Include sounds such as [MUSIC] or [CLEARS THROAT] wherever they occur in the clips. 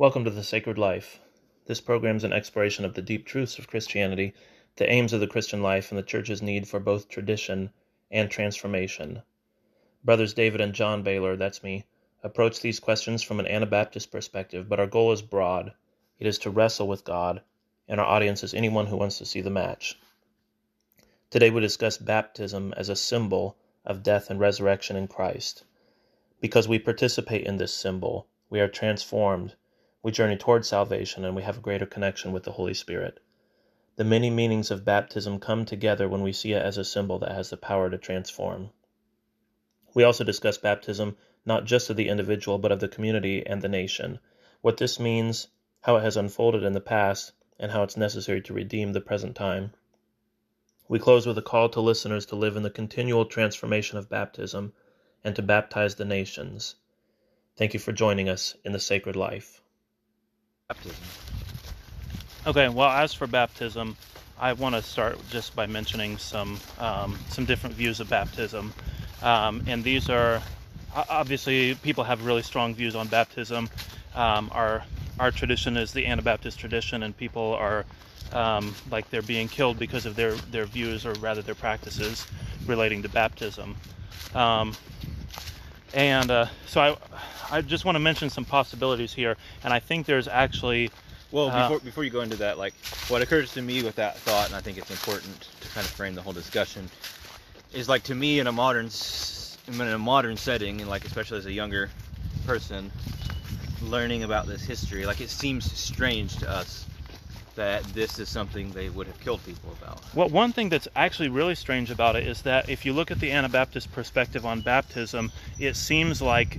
Welcome to The Sacred Life. This program is an exploration of the deep truths of Christianity, the aims of the Christian life, and the Church's need for both tradition and transformation. Brothers David and John Baylor, that's me, approach these questions from an Anabaptist perspective, but our goal is broad. It is to wrestle with God, and our audience is anyone who wants to see the match. Today we discuss baptism as a symbol of death and resurrection in Christ. Because we participate in this symbol, we are transformed we journey toward salvation and we have a greater connection with the Holy Spirit. The many meanings of baptism come together when we see it as a symbol that has the power to transform. We also discuss baptism not just of the individual, but of the community and the nation, what this means, how it has unfolded in the past, and how it's necessary to redeem the present time. We close with a call to listeners to live in the continual transformation of baptism and to baptize the nations. Thank you for joining us in the sacred life. Baptism. Okay, well, as for baptism, I want to start just by mentioning some um, some different views of baptism, um, and these are obviously people have really strong views on baptism. Um, our our tradition is the Anabaptist tradition, and people are um, like they're being killed because of their their views or rather their practices relating to baptism. And uh, so I I just want to mention some possibilities here, and I think there's actually. Well, uh, before, before you go into that, like what occurs to me with that thought, and I think it's important to kind of frame the whole discussion, is like to me in a modern in a modern setting, and like especially as a younger person, learning about this history, like it seems strange to us that this is something they would have killed people about. Well, one thing that's actually really strange about it is that if you look at the Anabaptist perspective on baptism, it seems like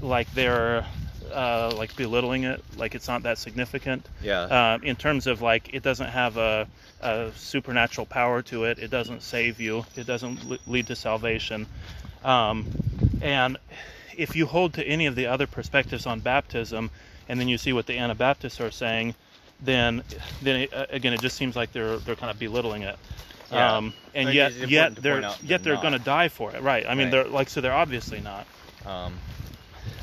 like they're uh, like belittling it, like it's not that significant. Yeah. Uh, in terms of like it doesn't have a, a, supernatural power to it. It doesn't save you. It doesn't lead to salvation. Um, and if you hold to any of the other perspectives on baptism, and then you see what the Anabaptists are saying, then then it, uh, again it just seems like they're they're kind of belittling it. Yeah. Um, and yet yet they're yet they're going to die for it, right? I mean, right. they're like so they're obviously not. Um,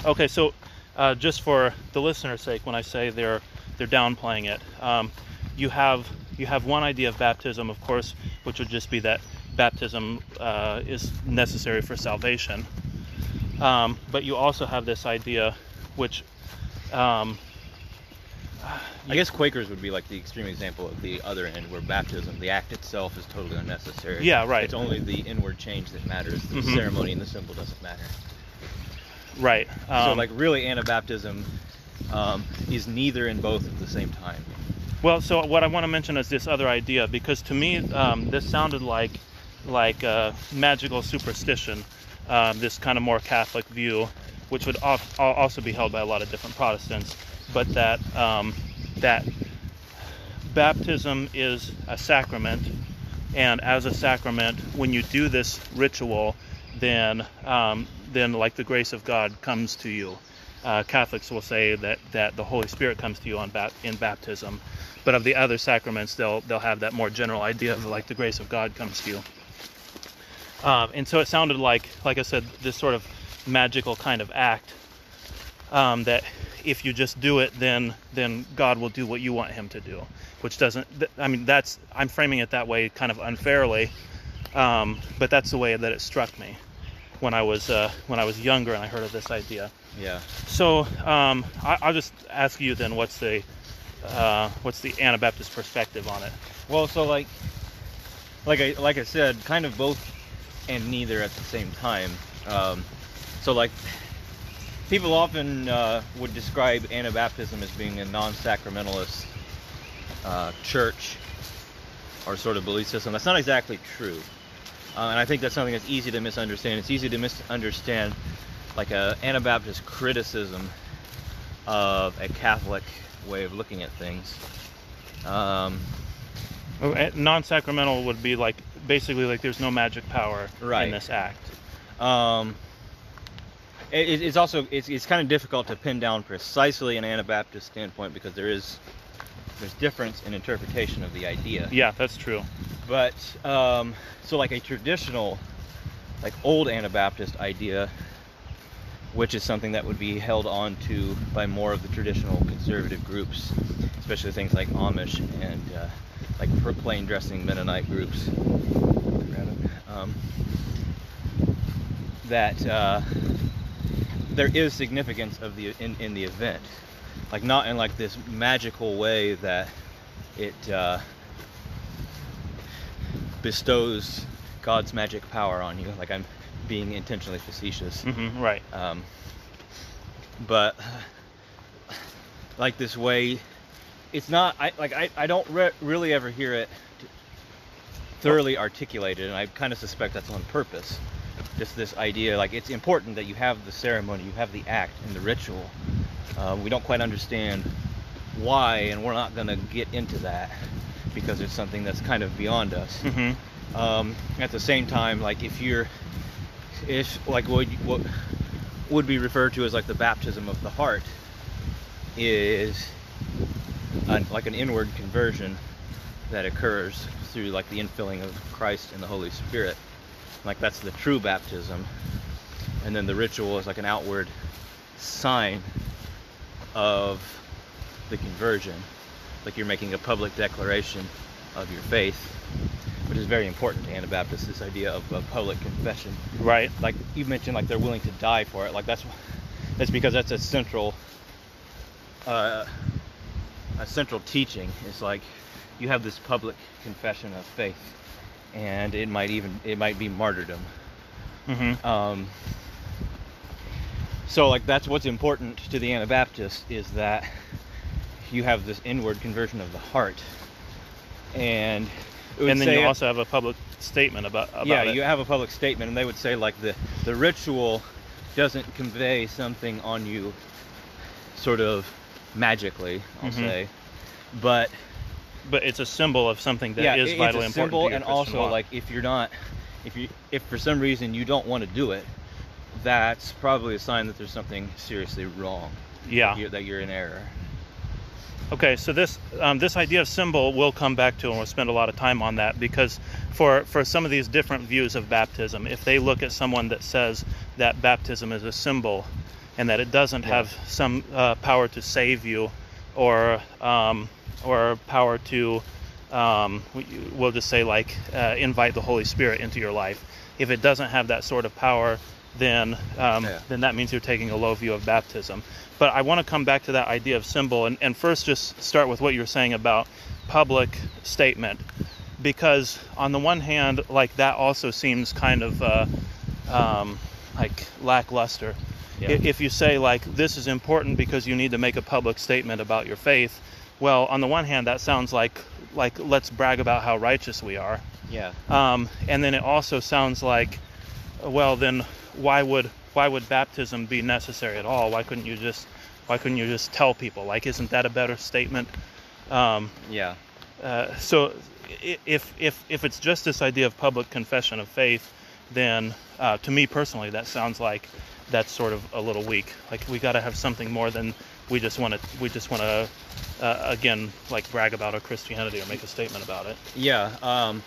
okay, so uh, just for the listener's sake, when I say they're they're downplaying it, um, you have you have one idea of baptism, of course, which would just be that baptism uh, is necessary for salvation. Um, but you also have this idea, which um, I guess Quakers would be like the extreme example of the other end, where baptism, the act itself, is totally unnecessary. Yeah, right. It's only the inward change that matters. The mm-hmm. ceremony and the symbol doesn't matter. Right. Um, so, like, really, Anabaptism um, is neither in both at the same time. Well, so what I want to mention is this other idea, because to me, um, this sounded like like a magical superstition, um, this kind of more Catholic view, which would also be held by a lot of different Protestants but that um, that baptism is a sacrament, and as a sacrament, when you do this ritual, then um, then like the grace of God comes to you. Uh, Catholics will say that that the Holy Spirit comes to you in baptism, but of the other sacraments, they'll they'll have that more general idea of like the grace of God comes to you. Um, and so it sounded like, like I said, this sort of magical kind of act um, that if you just do it, then then God will do what you want Him to do, which doesn't. I mean, that's I'm framing it that way, kind of unfairly, um, but that's the way that it struck me when I was uh, when I was younger and I heard of this idea. Yeah. So um, I, will just ask you then, what's the uh, what's the Anabaptist perspective on it? Well, so like like I like I said, kind of both and neither at the same time. Um, so like people often uh, would describe Anabaptism as being a non-sacramentalist uh, church or sort of belief system. That's not exactly true, uh, and I think that's something that's easy to misunderstand. It's easy to misunderstand like a Anabaptist criticism of a Catholic way of looking at things. Um, non-sacramental would be like basically like there's no magic power right. in this act. Um, it, it's also it's, it's kind of difficult to pin down precisely an Anabaptist standpoint because there is there's difference in interpretation of the idea. Yeah, that's true. But um, so like a traditional, like old Anabaptist idea which is something that would be held on to by more of the traditional conservative groups, especially things like Amish and uh, like plain dressing Mennonite groups. Um, that uh, there is significance of the in, in the event, like not in like this magical way that it uh, bestows God's magic power on you. Like I'm being intentionally facetious. hmm right. Um, but like this way, it's not. I like. I, I don't re- really ever hear it thoroughly articulated, and I kind of suspect that's on purpose. Just this idea, like it's important that you have the ceremony, you have the act and the ritual. Uh, we don't quite understand why, and we're not going to get into that because it's something that's kind of beyond us. Hmm um, at the same time like if you're if like what what would be referred to as like the baptism of the heart is an, like an inward conversion that occurs through like the infilling of Christ and the Holy Spirit like that's the true baptism. And then the ritual is like an outward sign of the conversion. Like you're making a public declaration of your faith which is very important to Anabaptists this idea of, of public confession. Right. like you mentioned like they're willing to die for it. Like that's that's because that's a central uh, a central teaching. It's like you have this public confession of faith and it might even it might be martyrdom hmm um, so like that's what's important to the Anabaptist is that you have this inward conversion of the heart and And then you also have a public statement about about yeah it. you have a public statement and they would say like the the ritual doesn't convey something on you sort of magically i'll Mhm. say but but it's a symbol of something that is yeah it- vitally it's a important symbol to your and also walk. like if you're not if you if for some reason you don't want to do it that's probably a sign that there's something seriously wrong yeah. you're, that you're in error Okay, so this um, this idea of symbol we'll come back to, and we'll spend a lot of time on that because for for some of these different views of baptism, if they look at someone that says that baptism is a symbol and that it doesn't Yeah. have some uh, power to save you or um, or power to um, we- we'll just say like uh, invite the Holy Spirit into your life, if it doesn't have that sort of power, then um, Yeah. then that means you're taking a low view of baptism. But I want to come back to that idea of symbol and, and first just start with what you're saying about public statement. Because on the one hand, like that also seems kind of uh, um, like lackluster. Yeah. If you say like this is important because you need to make a public statement about your faith, well, on the one hand, that sounds like like let's brag about how righteous we are. yeah Um, and then it also sounds like, well, then why would why would baptism be necessary at all? Why couldn't you just why couldn't you just tell people? Like, isn't that a better statement? Um, yeah uh, so if if if it's just this idea of public confession of faith, then uh, to me personally, that sounds like that's sort of a little weak. Like we got to have something more than we just want to we just want to uh, again like brag about our Christianity or make a statement about it. Yeah, um,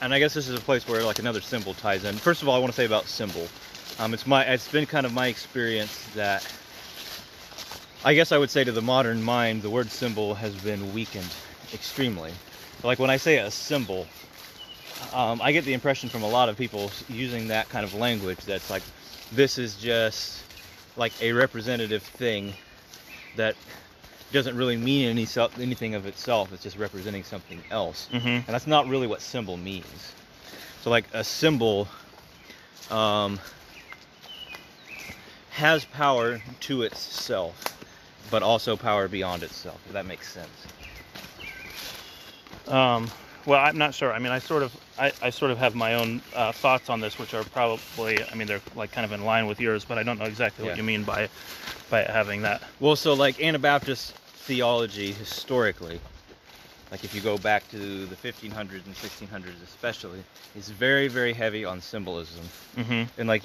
and I guess this is a place where like another symbol ties in. First of all, I want to say about symbol. Um, it's my it's been kind of my experience that I guess I would say to the modern mind, the word symbol has been weakened extremely. Like when I say a symbol, um, I get the impression from a lot of people using that kind of language that's like this is just like a representative thing that doesn't really mean any self, anything of itself. It's just representing something else, hmm and that's not really what symbol means. So, like a symbol um, has power to itself, but also power beyond itself. If that makes sense. Um, well, I'm not sure. I mean, I sort of, I, I sort of have my own uh, thoughts on this, which are probably, I mean, they're like kind of in line with yours, but I don't know exactly Yeah. what you mean by, by having that. Well, so like Anabaptist theology historically, like if you go back to the 1500s and 1600s especially, is very very heavy on symbolism, mm-hmm. and like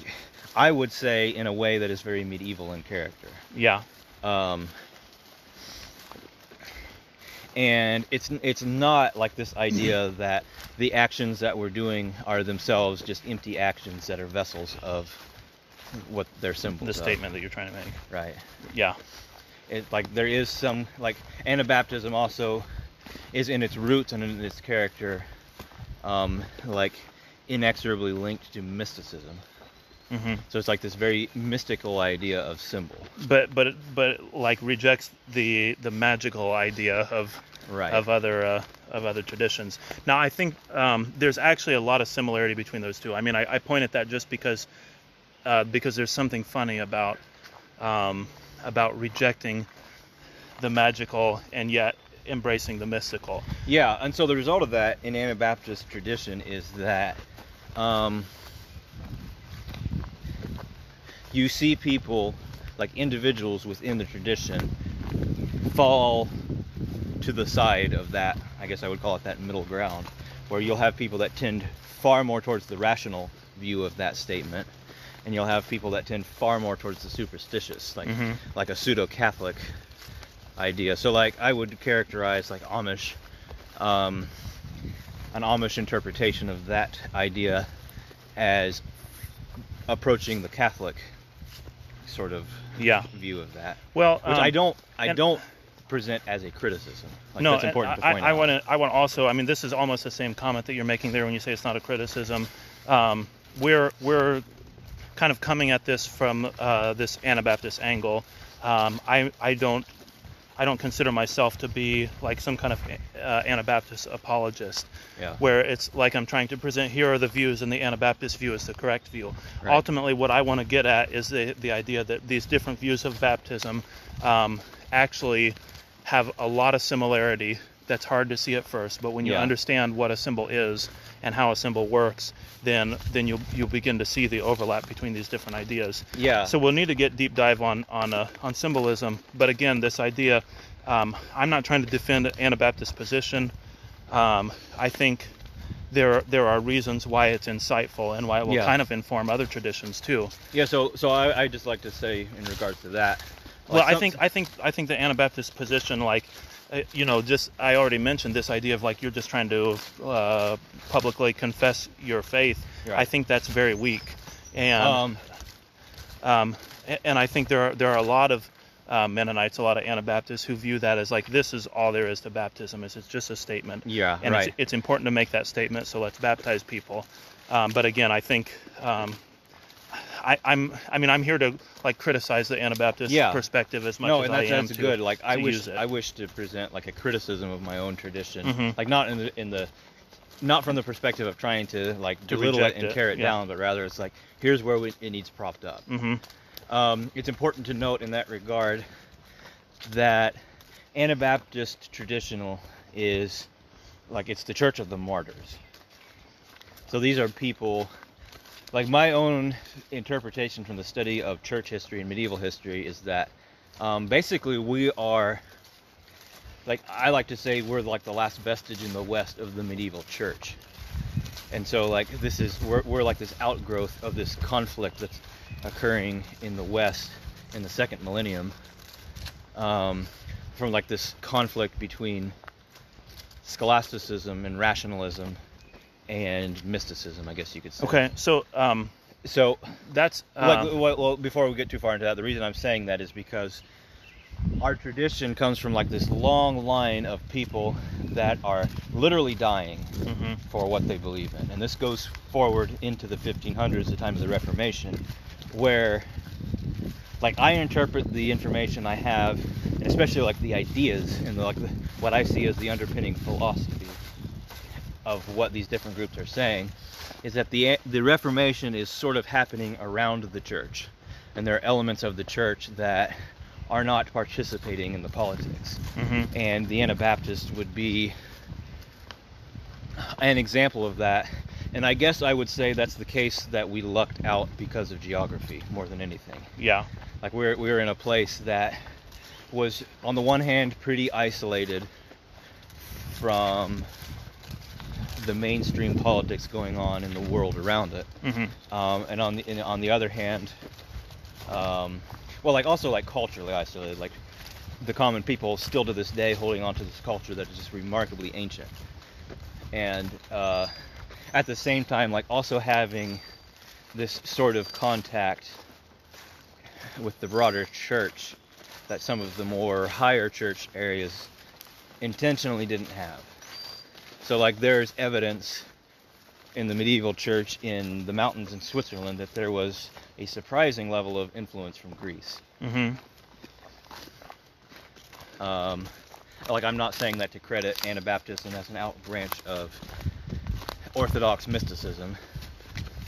I would say in a way that is very medieval in character. Yeah. um, and it's it's not like this idea that the actions that we're doing are themselves just empty actions that are vessels of what their symbols. the of. statement that you're trying to make. Right. Yeah. It like there is some like Anabaptism also is in its roots and in its character, um, like inexorably linked to mysticism. Hmm So it's like this very mystical idea of symbol. But but but like rejects the the magical idea of Right. of other uh, of other traditions. Now I think um, there's actually a lot of similarity between those two. I mean I, I point at that just because uh, because there's something funny about um, about rejecting the magical and yet embracing the mystical. Yeah, and so the result of that in Anabaptist tradition is that um, you see people, like individuals within the tradition, fall to the side of that. I guess I would call it that middle ground, where you'll have people that tend far more towards the rational view of that statement, and you'll have people that tend far more towards the superstitious, like Mhm. like a pseudo-Catholic idea. So like I would characterize like Amish, um, an Amish interpretation of that idea as approaching the Catholic sort of Yeah. view of that, Well, which um, I don't I don't present as a criticism. Like no, that's important to I, point I out. want to. I want also. I mean, this is almost the same comment that you're making there when you say it's not a criticism. Um, we're we're kind of coming at this from uh, this Anabaptist angle. Um, I I don't I don't consider myself to be like some kind of uh, Anabaptist apologist, Yeah. where it's like I'm trying to present here are the views and the Anabaptist view is the correct view. Right. Ultimately, what I want to get at is the the idea that these different views of baptism um, actually have a lot of similarity. That's hard to see at first, but when you Yeah. understand what a symbol is and how a symbol works, then then you'll you'll begin to see the overlap between these different ideas. Yeah. So we'll need to get deep dive on on uh, on symbolism. But again, this idea, um, I'm not trying to defend Anabaptist position. Um, I think there there are reasons why it's insightful and why it will Yeah. kind of inform other traditions too. yeah. So so I I just like to say in regards to that. well, I think I think I think the Anabaptist position, like, you know, just I already mentioned this idea of like you're just trying to uh, publicly confess your faith. Right. I think that's very weak, and um um, and I think there are there are a lot of uh, Mennonites, a lot of Anabaptists who view that as like this is all there is to baptism. Is it's just a statement. yeah and right it's, it's important to make that statement. So let's baptize people. Um, but again, I think um, I, I'm I mean I'm here to like criticize the Anabaptist Yeah. perspective as much no, as and I that's, am that's to, good. Like I wish. I wish to present like a criticism of my own tradition, Mhm. like not in the in the not from the perspective of trying to like To belittle it and it, tear it yeah. down, but rather it's like here's where we, it needs propped up. Mm-hmm. Um, it's important to note in that regard that Anabaptist traditional is like it's the Church of the Martyrs. So these are people like my own interpretation from the study of church history and medieval history is that um, basically we are like I like to say we're like the last vestige in the west of the medieval church. And so like this is we're, we're like this outgrowth of this conflict that's occurring in the west in the second millennium um, from like this conflict between scholasticism and rationalism and mysticism I guess you could say. Okay, so um, So that's like, um, well, well, before we get too far into that, the reason I'm saying that is because our tradition comes from like this long line of people that are literally dying mhm. for what they believe in, and this goes forward into the 1500s, the time of the Reformation, where like I interpret the information I have, and especially like the ideas and the, like the, what I see as the underpinning philosophy of what these different groups are saying, is that the the Reformation is sort of happening around the church, and there are elements of the church that are not participating in the politics Mhm. and the Anabaptist would be an example of that. And I guess I would say that's the case that we lucked out because of geography more than anything. yeah, Like we're we were in a place that was on the one hand pretty isolated from the mainstream politics going on in the world around it. Hmm um, and on the and on the other hand, um, well, like also like culturally isolated, like the common people still to this day holding on to this culture that is just remarkably ancient, and uh, at the same time, like also having this sort of contact with the broader church that some of the more higher church areas intentionally didn't have. So, like, there's evidence in the medieval church in the mountains in Switzerland that there was a surprising level of influence from Greece. hmm Um, like, I'm not saying that to credit Anabaptism as an out branch of Orthodox mysticism,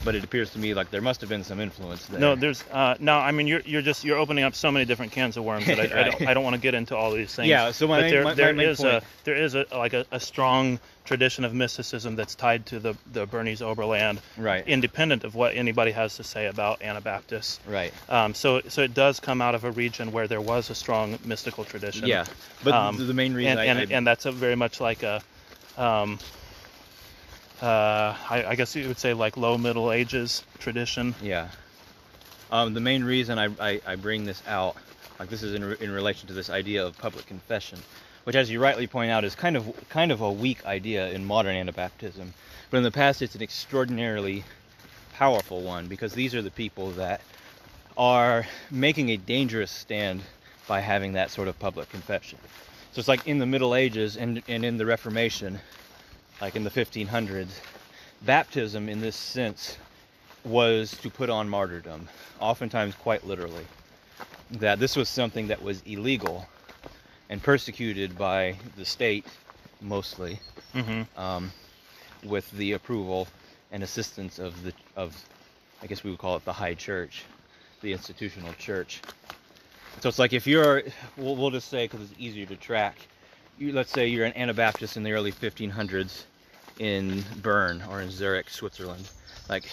but it appears to me like there must have been some influence there. No, there's uh, no. I mean, you're you're just you're opening up so many different cans of worms that I, I [LAUGHS] don't I don't want to get into all these things. Yeah, so my but there my- there is a there is a like a, a strong tradition of mysticism that's tied to the the Bernese Oberland, right, independent of what anybody has to say about Anabaptists. right. Um, so so it does come out of a region where there was a strong mystical tradition. Yeah, but Um, the, the main reason and I, and, I- and that's a very much like a um, uh, I, I guess you would say like low Middle Ages tradition. Yeah. Um, the main reason I, I, I bring this out, like this is in, re- in relation to this idea of public confession, which, as you rightly point out, is kind of kind of a weak idea in modern Anabaptism, but in the past it's an extraordinarily powerful one because these are the people that are making a dangerous stand by having that sort of public confession. So it's like in the Middle Ages and, and in the Reformation, like in the 1500s, baptism in this sense was to put on martyrdom, oftentimes quite literally. That this was something that was illegal and persecuted by the state mostly, hmm um, with the approval and assistance of the of, I guess we would call it the high church, the institutional church. So it's like if you're, we'll, we'll just say because it's easier to track. You, let's say you're an Anabaptist in the early 1500s in Bern or in Zurich, Switzerland. Like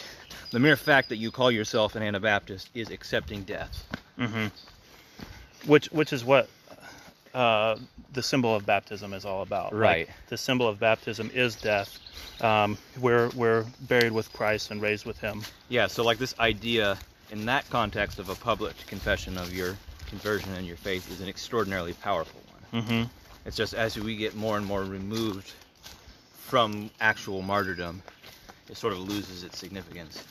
the mere fact that you call yourself an Anabaptist is accepting death. hmm Which which is what uh, the symbol of baptism is all about. Like, Right. the symbol of baptism is death. Um, we're we're buried with Christ and raised with Him. Yeah, so like this idea in that context of a public confession of your conversion and your faith is an extraordinarily powerful one. Mm-hmm. It's just as we get more and more removed from actual martyrdom, it sort of loses its significance.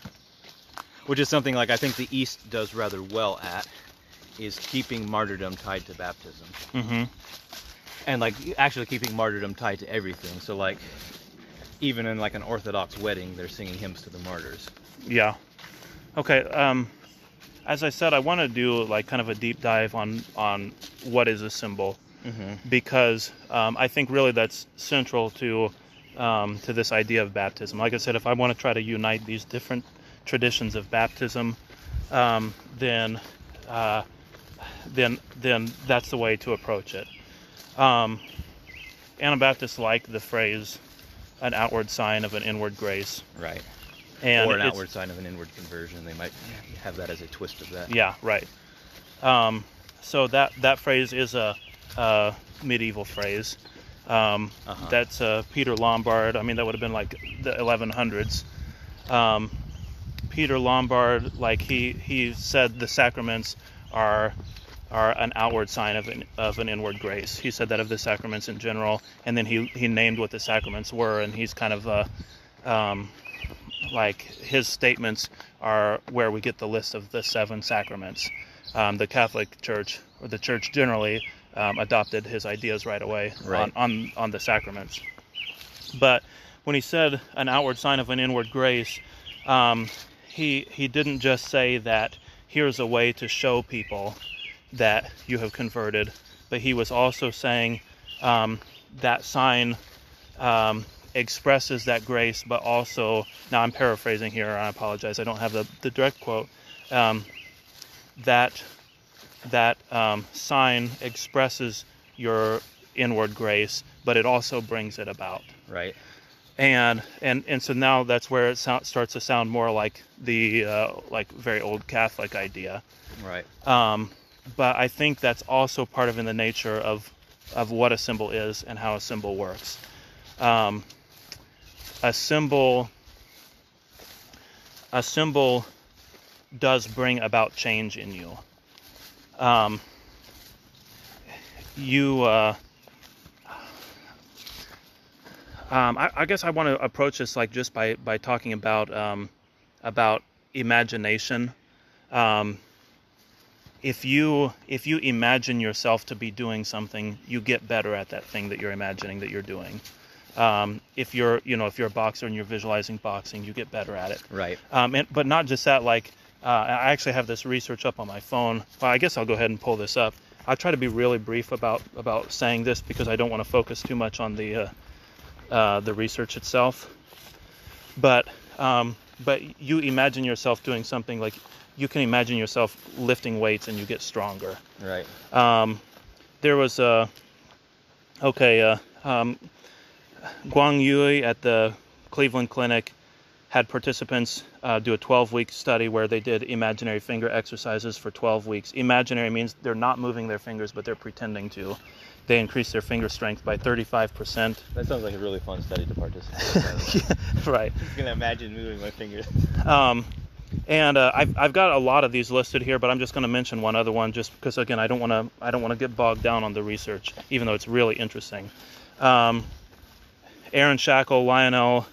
Which is something like I think the East does rather well at, is keeping martyrdom tied to baptism. hmm And like actually keeping martyrdom tied to everything. So like even in like an Orthodox wedding, they're singing hymns to the martyrs. Yeah. Okay. Um, as I said, I want to do like kind of a deep dive on on what is a symbol Mm-hmm. because um, I think really that's central to um, to this idea of baptism. Like I said, if I want to try to unite these different traditions of baptism, um, then uh, then then that's the way to approach it. Um, Anabaptists like the phrase "an outward sign of an inward grace," Right. and or an outward sign of an inward conversion. They might have that as a twist of that. Yeah, right. Um, so that that phrase is a, a medieval phrase. Um, Uh-huh. That's uh, Peter Lombard. I mean, that would have been like the 1100s. Um, Peter Lombard, like he he said, the sacraments are are an outward sign of an of an inward grace. He said that of the sacraments in general, and then he he named what the sacraments were, and he's kind of uh, um, like his statements are where we get the list of the seven sacraments. Um, the Catholic Church or the Church generally um, adopted his ideas right away Right. on, on on the sacraments. But when he said an outward sign of an inward grace, um, he he didn't just say that here's a way to show people that you have converted, but he was also saying um, that sign um, expresses that grace, but also now I'm paraphrasing here. I apologize. I don't have the, the direct quote. Um, that that um, sign expresses your inward grace, but it also brings it about. Right. And and and so now that's where it sound, starts to sound more like the uh, like very old Catholic idea. Right. Um, but I think that's also part of in the nature of of what a symbol is and how a symbol works. Um, a symbol a symbol does bring about change in you. Um, you uh, um, I, I guess I want to approach this like just by by talking about um, about imagination. Um, if you if you imagine yourself to be doing something, you get better at that thing that you're imagining that you're doing. Um, if you're you know if you're a boxer and you're visualizing boxing, you get better at it. Right. Um, and, but not just that. Like uh, I actually have this research up on my phone. Well, I guess I'll go ahead and pull this up. I try to be really brief about about saying this because I don't want to focus too much on the uh, uh, the research itself. But um, but you imagine yourself doing something like you can imagine yourself lifting weights and you get stronger. Right. Um, there was a okay uh, um, Guang Yue at the Cleveland Clinic had participants uh, do a 12 week study where they did imaginary finger exercises for 12 weeks. Imaginary means they're not moving their fingers, but they're pretending to. They increased their finger strength by 35%. That sounds like a really fun study to participate in. [LAUGHS] right. I'm gonna imagine moving my fingers. Um, and uh, I've, I've got a lot of these listed here, but I'm just going to mention one other one, just because again I don't want to I don't want to get bogged down on the research, even though it's really interesting. Um, Erin Shackell, Lionel,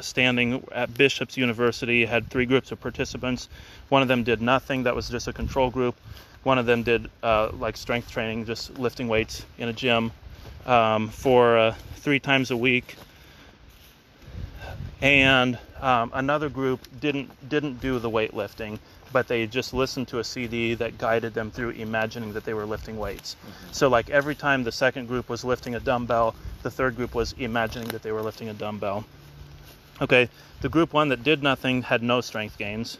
Standing at Bishop's University, had three groups of participants. One of them did nothing; that was just a control group. One of them did uh, like strength training, just lifting weights in a gym um, for uh, three times a week. And um, another group didn't didn't do the weightlifting, but they just listened to a CD that guided them through imagining that they were lifting weights. So like every time the second group was lifting a dumbbell, the third group was imagining that they were lifting a dumbbell. Okay, the group one that did nothing had no strength gains.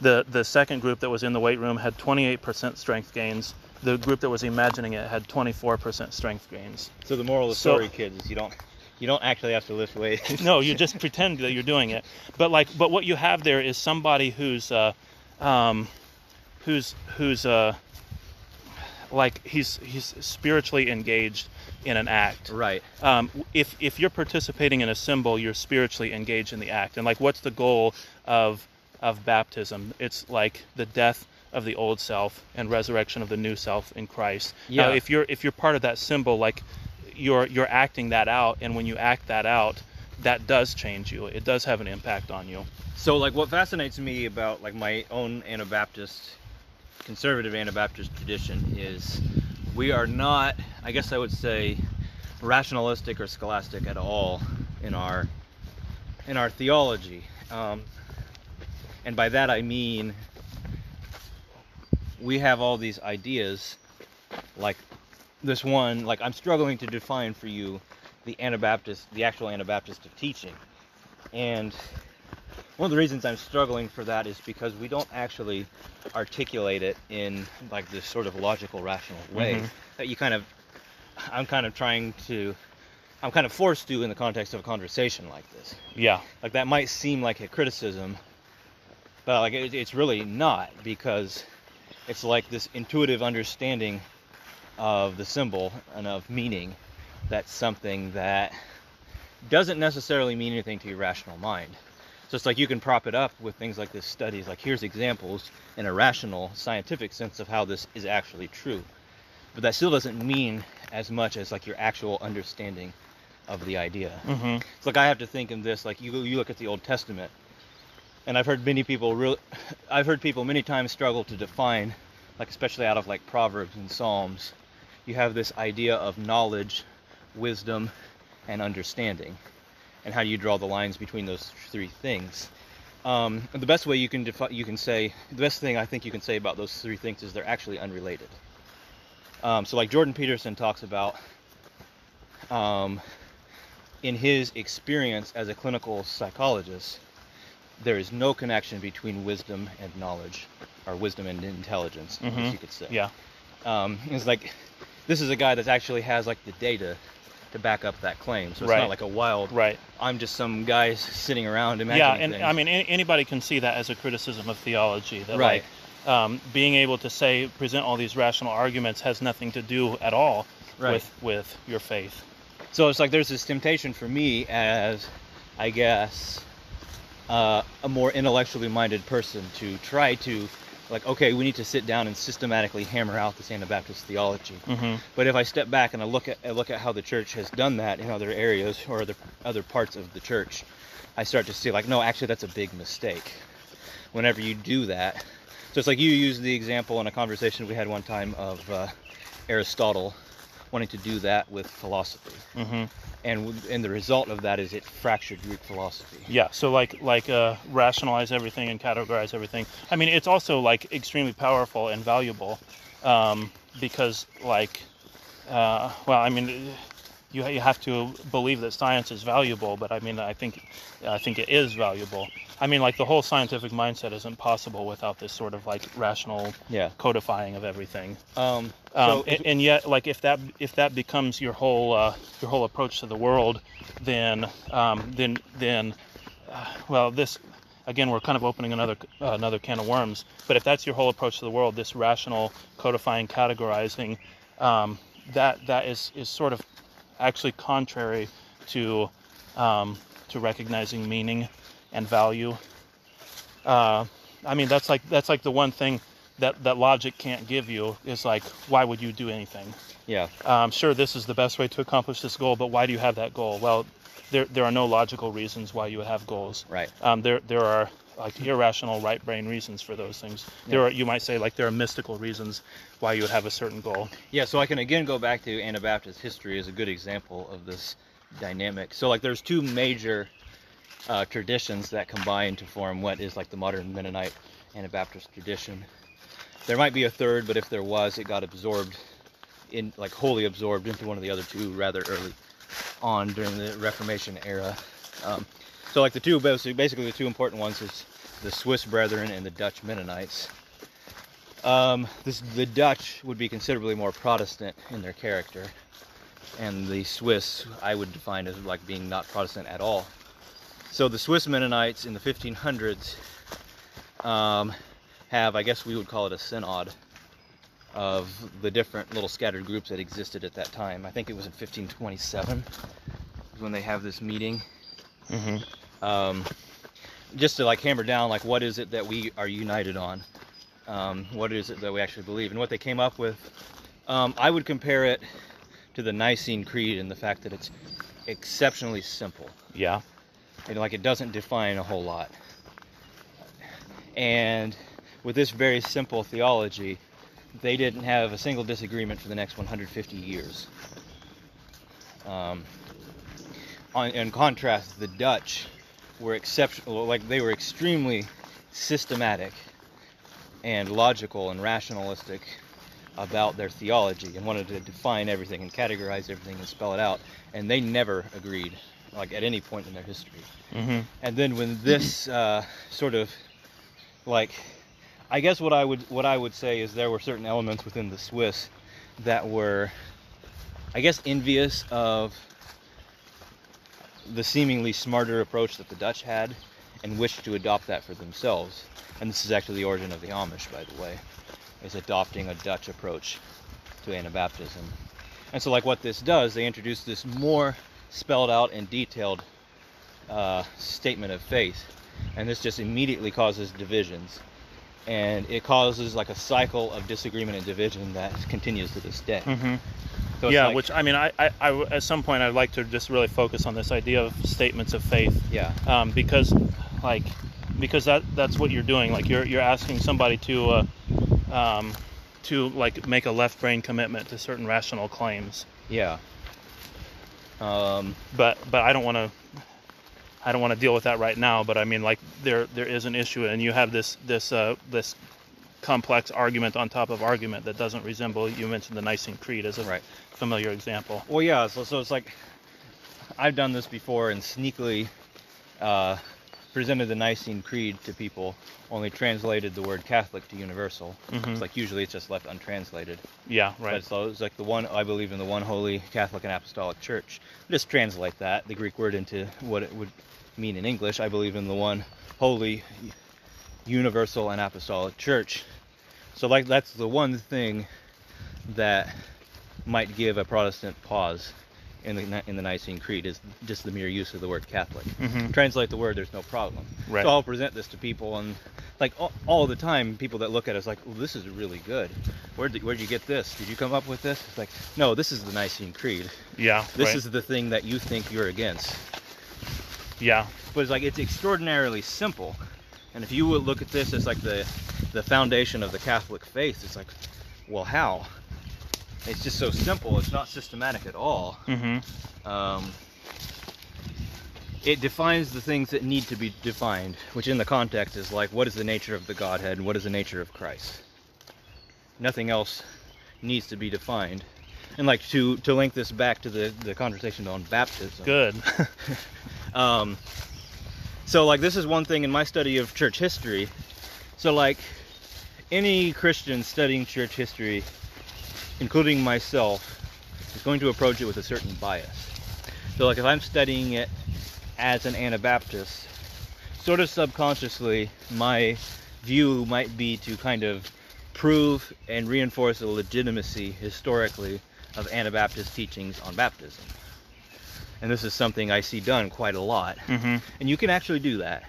The the second group that was in the weight room had 28% strength gains. The group that was imagining it had 24% strength gains. So the moral of the So- story, kids, is you don't you don't actually have to lift weights. [LAUGHS] no, you just pretend that you're doing it. But like, but what you have there is somebody who's, uh, um, who's who's uh, like he's he's spiritually engaged in an act. right. Um, if if you're participating in a symbol, you're spiritually engaged in the act. And like, what's the goal of of baptism? It's like the death of the old self and resurrection of the new self in Christ. Now, Yeah. if you're if you're part of that symbol, like you're you're acting that out, and when you act that out, that does change you. It does have an impact on you. So like what fascinates me about like my own Anabaptist conservative Anabaptist tradition is we are not I guess I would say rationalistic or scholastic at all in our in our theology. Um, and by that I mean we have all these ideas like this one like I'm struggling to define for you the Anabaptist the actual Anabaptist of teaching. And one of the reasons I'm struggling for that is because we don't actually articulate it in like this sort of logical, rational way Mhm. that you kind of, I'm kind of trying to, I'm kind of forced to in the context of a conversation like this. Yeah. Like that might seem like a criticism, but like it, it's really not because it's like this intuitive understanding of the symbol and of meaning. That's something that doesn't necessarily mean anything to your rational mind. So it's like you can prop it up with things like this studies, like here's examples in a rational, scientific sense of how this is actually true. But that still doesn't mean as much as like your actual understanding of the idea. hmm It's like I have to think in this, like you you look at the Old Testament, and I've heard many people real, [LAUGHS] I've heard people many times struggle to define, like especially out of like Proverbs and Psalms, you have this idea of knowledge, wisdom, and understanding, and how do you draw the lines between those three things? Um, the best way you can defi- you can say the best thing I think you can say about those three things is they're actually unrelated. Um, so like Jordan Peterson talks about um, in his experience as a clinical psychologist, there is no connection between wisdom and knowledge, or wisdom and intelligence, guess Mhm. you could say. Yeah. Um, it's like this is a guy that actually has like the data to back up that claim. So it's Right. not like a wild. Right. I'm just some guy sitting around imagining. Yeah, and things. I mean anybody can see that as a criticism of theology. That Right. like um, being able to say present all these rational arguments has nothing to do at all Right. with with your faith. So it's like there's this temptation for me as, I guess, uh, a more intellectually minded person to try to, like, okay, we need to sit down and systematically hammer out this Anabaptist theology. hmm But if I step back and I look at I look at how the church has done that in other areas or other other parts of the church, I start to see like, no, actually, that's a big mistake. Whenever you do that, So it's like you used the example in a conversation we had one time of uh, Aristotle wanting to do that with philosophy, hmm and and the result of that is it fractured Greek philosophy. Yeah, so like like uh, rationalize everything and categorize everything. I mean, it's also like extremely powerful and valuable um, because like, uh, well, I mean, you you have to believe that science is valuable, but I mean, I think I think it is valuable. I mean, like the whole scientific mindset isn't possible without this sort of like rational Yeah. codifying of everything. Um, Um, so and, and yet, like if that if that becomes your whole uh, your whole approach to the world, then um, then then uh, well, this again we're kind of opening another uh, another can of worms. But if that's your whole approach to the world, this rational codifying, categorizing, um, that that is is sort of actually contrary to um, to recognizing meaning and value. Uh, I mean, that's like that's like the one thing that that logic can't give you is like, why would you do anything? yeah, Um, sure, this is the best way to accomplish this goal, but why do you have that goal? Well, there there are no logical reasons why you would have goals. right. Um, there there are like irrational right brain reasons for those things. There Yeah. are you might say like there are mystical reasons why you would have a certain goal. Yeah, so I can again go back to Anabaptist history as a good example of this dynamic. So like there's two major uh, traditions that combine to form what is like the modern Mennonite Anabaptist tradition. There might be a third, but if there was, it got absorbed in like wholly absorbed into one of the other two rather early on during the Reformation era. Um, so like the two basically, the two important ones is the Swiss Brethren and the Dutch Mennonites. Um, this, the Dutch would be considerably more Protestant in their character, and the Swiss I would define as like being not Protestant at all. So the Swiss Mennonites in the 1500s um, have, I guess we would call it a synod of the different little scattered groups that existed at that time. I think it was in 1527 when they have this meeting Mm-hmm. um, just to like hammer down like what is it that we are united on um, what is it that we actually believe and what they came up with um, i would compare it to the nicene creed in the fact that it's exceptionally simple Yeah. and like it doesn't define a whole lot and with this very simple theology they didn't have a single disagreement for the next 150 years um, on, in contrast the dutch were exceptional like they were extremely systematic and logical and rationalistic about their theology and wanted to define everything and categorize everything and spell it out and they never agreed like at any point in their history Mm-hmm. and then when this uh, sort of like i guess what i would what i would say is there were certain elements within the swiss that were i guess envious of the seemingly smarter approach that the dutch had and wished to adopt that for themselves. And this is actually the origin of the amish by the way is adopting a dutch approach to anabaptism. And so like what this does they introduce this more spelled out and detailed uh, statement of faith, and this just immediately causes divisions, and it causes like a cycle of disagreement and division that continues to this day. Mm-hmm. So yeah, like- which I mean, I, I, I, at some point, I'd like to just really focus on this idea of statements of faith, yeah, um, because, like, because that that's what you're doing. Like, you're you're asking somebody to, uh, um, to like make a left brain commitment to certain rational claims. yeah. Um, But but I don't want to. I don't want to deal with that right now. But I mean, like, there there is an issue, and you have this this uh, this complex argument on top of argument that doesn't resemble. You mentioned the Nicene Creed as a right. familiar example. Well, yeah. So, so it's like I've done this before and sneakily uh, presented the Nicene Creed to people, only translated the word Catholic to universal. Mhm. It's like usually it's just left untranslated. Yeah, But right. so it's like the one I believe in the one holy Catholic and Apostolic Church. Just translate that the Greek word into what it would mean in English. I believe in the one holy, universal and apostolic Church. So like that's the one thing that might give a Protestant pause in the in the Nicene Creed is just the mere use of the word Catholic. hmm Translate the word, there's no problem. Right. So I'll present this to people, and like all, all the time, people that look at us like, "Well, this is really good. Where did where'd you get this? Did you come up with this?" It's like, no, this is the Nicene Creed. Yeah. This right. is the thing that you think you're against. Yeah. But it's like it's extraordinarily simple. And if you would look at this as like the the foundation of the Catholic faith. It's like, well, how? It's just so simple. It's not systematic at all. Mm-hmm. Um, it defines the things that need to be defined, which in the context is like, what is the nature of the Godhead and what is the nature of Christ? Nothing else needs to be defined. And like to to link this back to the the conversation on baptism. Good. [LAUGHS] Um, so like this is one thing in my study of church history. So like any Christian studying church history, including myself, is going to approach it with a certain bias. So like if I'm studying it as an Anabaptist, sort of subconsciously, my view might be to kind of prove and reinforce the legitimacy historically of Anabaptist teachings on baptism. And this is something I see done quite a lot. mm-hmm. And you can actually do that.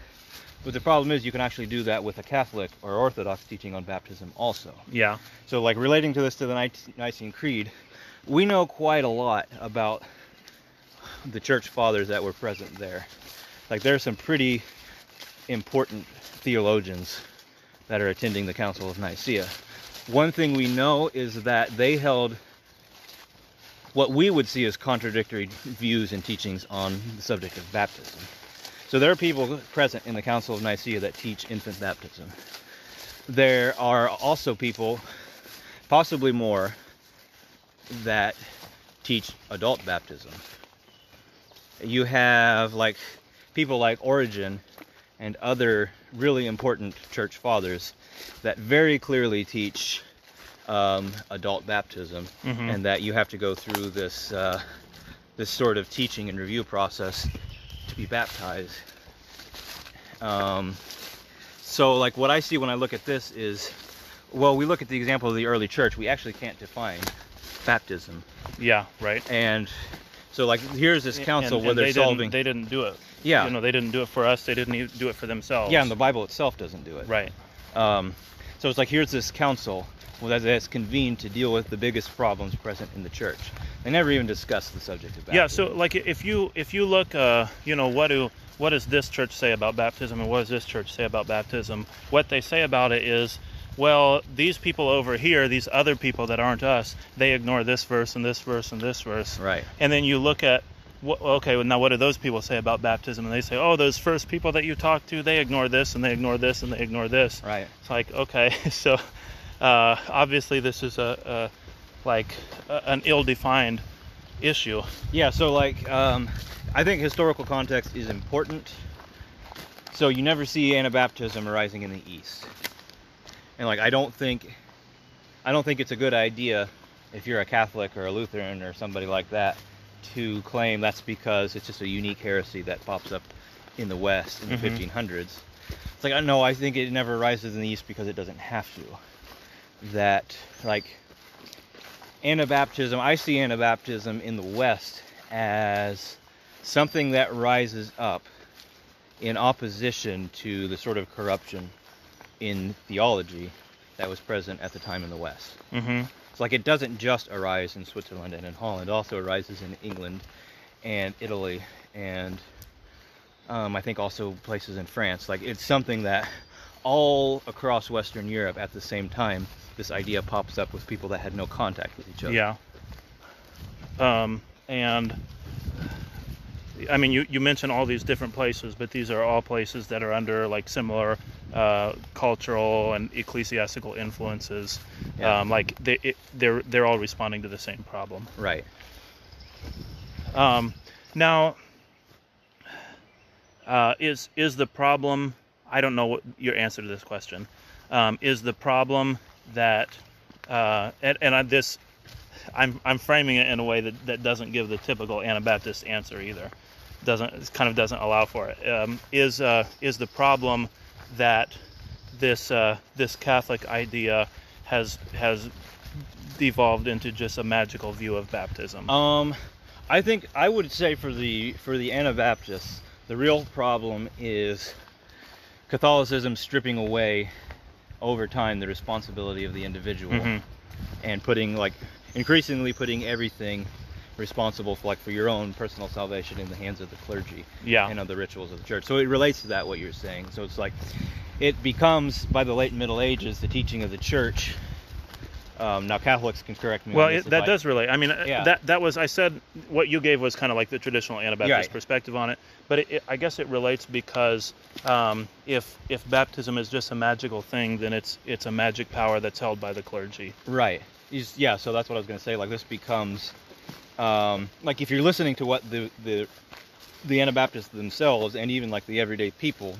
But the problem is you can actually do that with a Catholic or Orthodox teaching on baptism also. Yeah. So like relating to this to the Nic- Nicene Creed, we know quite a lot about the church fathers that were present there. Like there are some pretty important theologians that are attending the Council of Nicaea. One thing we know is that they held what we would see as contradictory views and teachings on the subject of baptism. So there are people present in the Council of Nicaea that teach infant baptism. There are also people, possibly more, that teach adult baptism. You have like people like Origen and other really important church fathers that very clearly teach um, adult baptism Mhm. and that you have to go through this uh, this sort of teaching and review process to be baptized. Um, so, like, what I see when I look at this is, well, we look at the example of the early church. We actually can't define baptism, Yeah. Right. and so, like, here's this council And- where and they're they solving. Didn't, they didn't do it. yeah, You know, they didn't do it for us. They didn't even do it for themselves. yeah, and the Bible itself doesn't do it. Right. Um, so it's like here's this council that has convened to deal with the biggest problems present in the church. They never even discuss the subject of baptism. Yeah. So, like, if you if you look, uh, you know, what do what does this church say about baptism, and what does this church say about baptism? What they say about it is. Well, these people over here, these other people that aren't us, they ignore this verse and this verse and this verse. right. And then you look at, what, okay, well, now what do those people say about baptism? And they say, oh, those first people that you talked to, they ignore this and they ignore this and they ignore this. Right. It's like, okay, [LAUGHS] so uh, obviously this is a, a like a, an ill-defined issue. Yeah, so like um, I think historical context is important. So you never see Anabaptism arising in the East. And like I don't think I don't think it's a good idea if you're a Catholic or a Lutheran or somebody like that to claim that's because it's just a unique heresy that pops up in the West in the Mhm. 1500s. It's like I know I think it never rises in the East because it doesn't have to. That like Anabaptism, I see Anabaptism in the West as something that rises up in opposition to the sort of corruption in theology that was present at the time in the West. Mm-hmm. It's like it doesn't just arise in Switzerland and in Holland, it also arises in England and Italy and um, I think also places in France. Like it's something that all across Western Europe at the same time, this idea pops up with people that had no contact with each other. Yeah. Um, and I mean, you, you mentioned all these different places, but these are all places that are under like similar uh, cultural and ecclesiastical influences. Yeah. Um, like they it, they're they're all responding to the same problem. Right. Um, now, uh, is is the problem? I don't know what your answer to this question. Um, is the problem that uh, and, and I, this I'm I'm framing it in a way that, that doesn't give the typical Anabaptist answer either. Doesn't it kind of doesn't allow for it. Um, is uh, is the problem that this uh, this Catholic idea has has devolved into just a magical view of baptism? Um, I think I would say for the for the Anabaptists, the real problem is Catholicism stripping away over time the responsibility of the individual Mhm. and putting like increasingly putting everything responsible for like for your own personal salvation in the hands of the clergy Yeah. and of the rituals of the church. So it relates to that what you're saying. So it's like it becomes by the late Middle Ages the teaching of the church. Um, now Catholics can correct me. Well, it, that does relate. I mean, uh, Yeah. that that was I said what you gave was kind of like the traditional Anabaptist Right. perspective on it, but it, it, I guess it relates because um, if if baptism is just a magical thing, then it's it's a magic power that's held by the clergy. Right. Yeah. So that's what I was going to say. Like this becomes, um, like if you're listening to what the the the Anabaptists themselves and even like the everyday people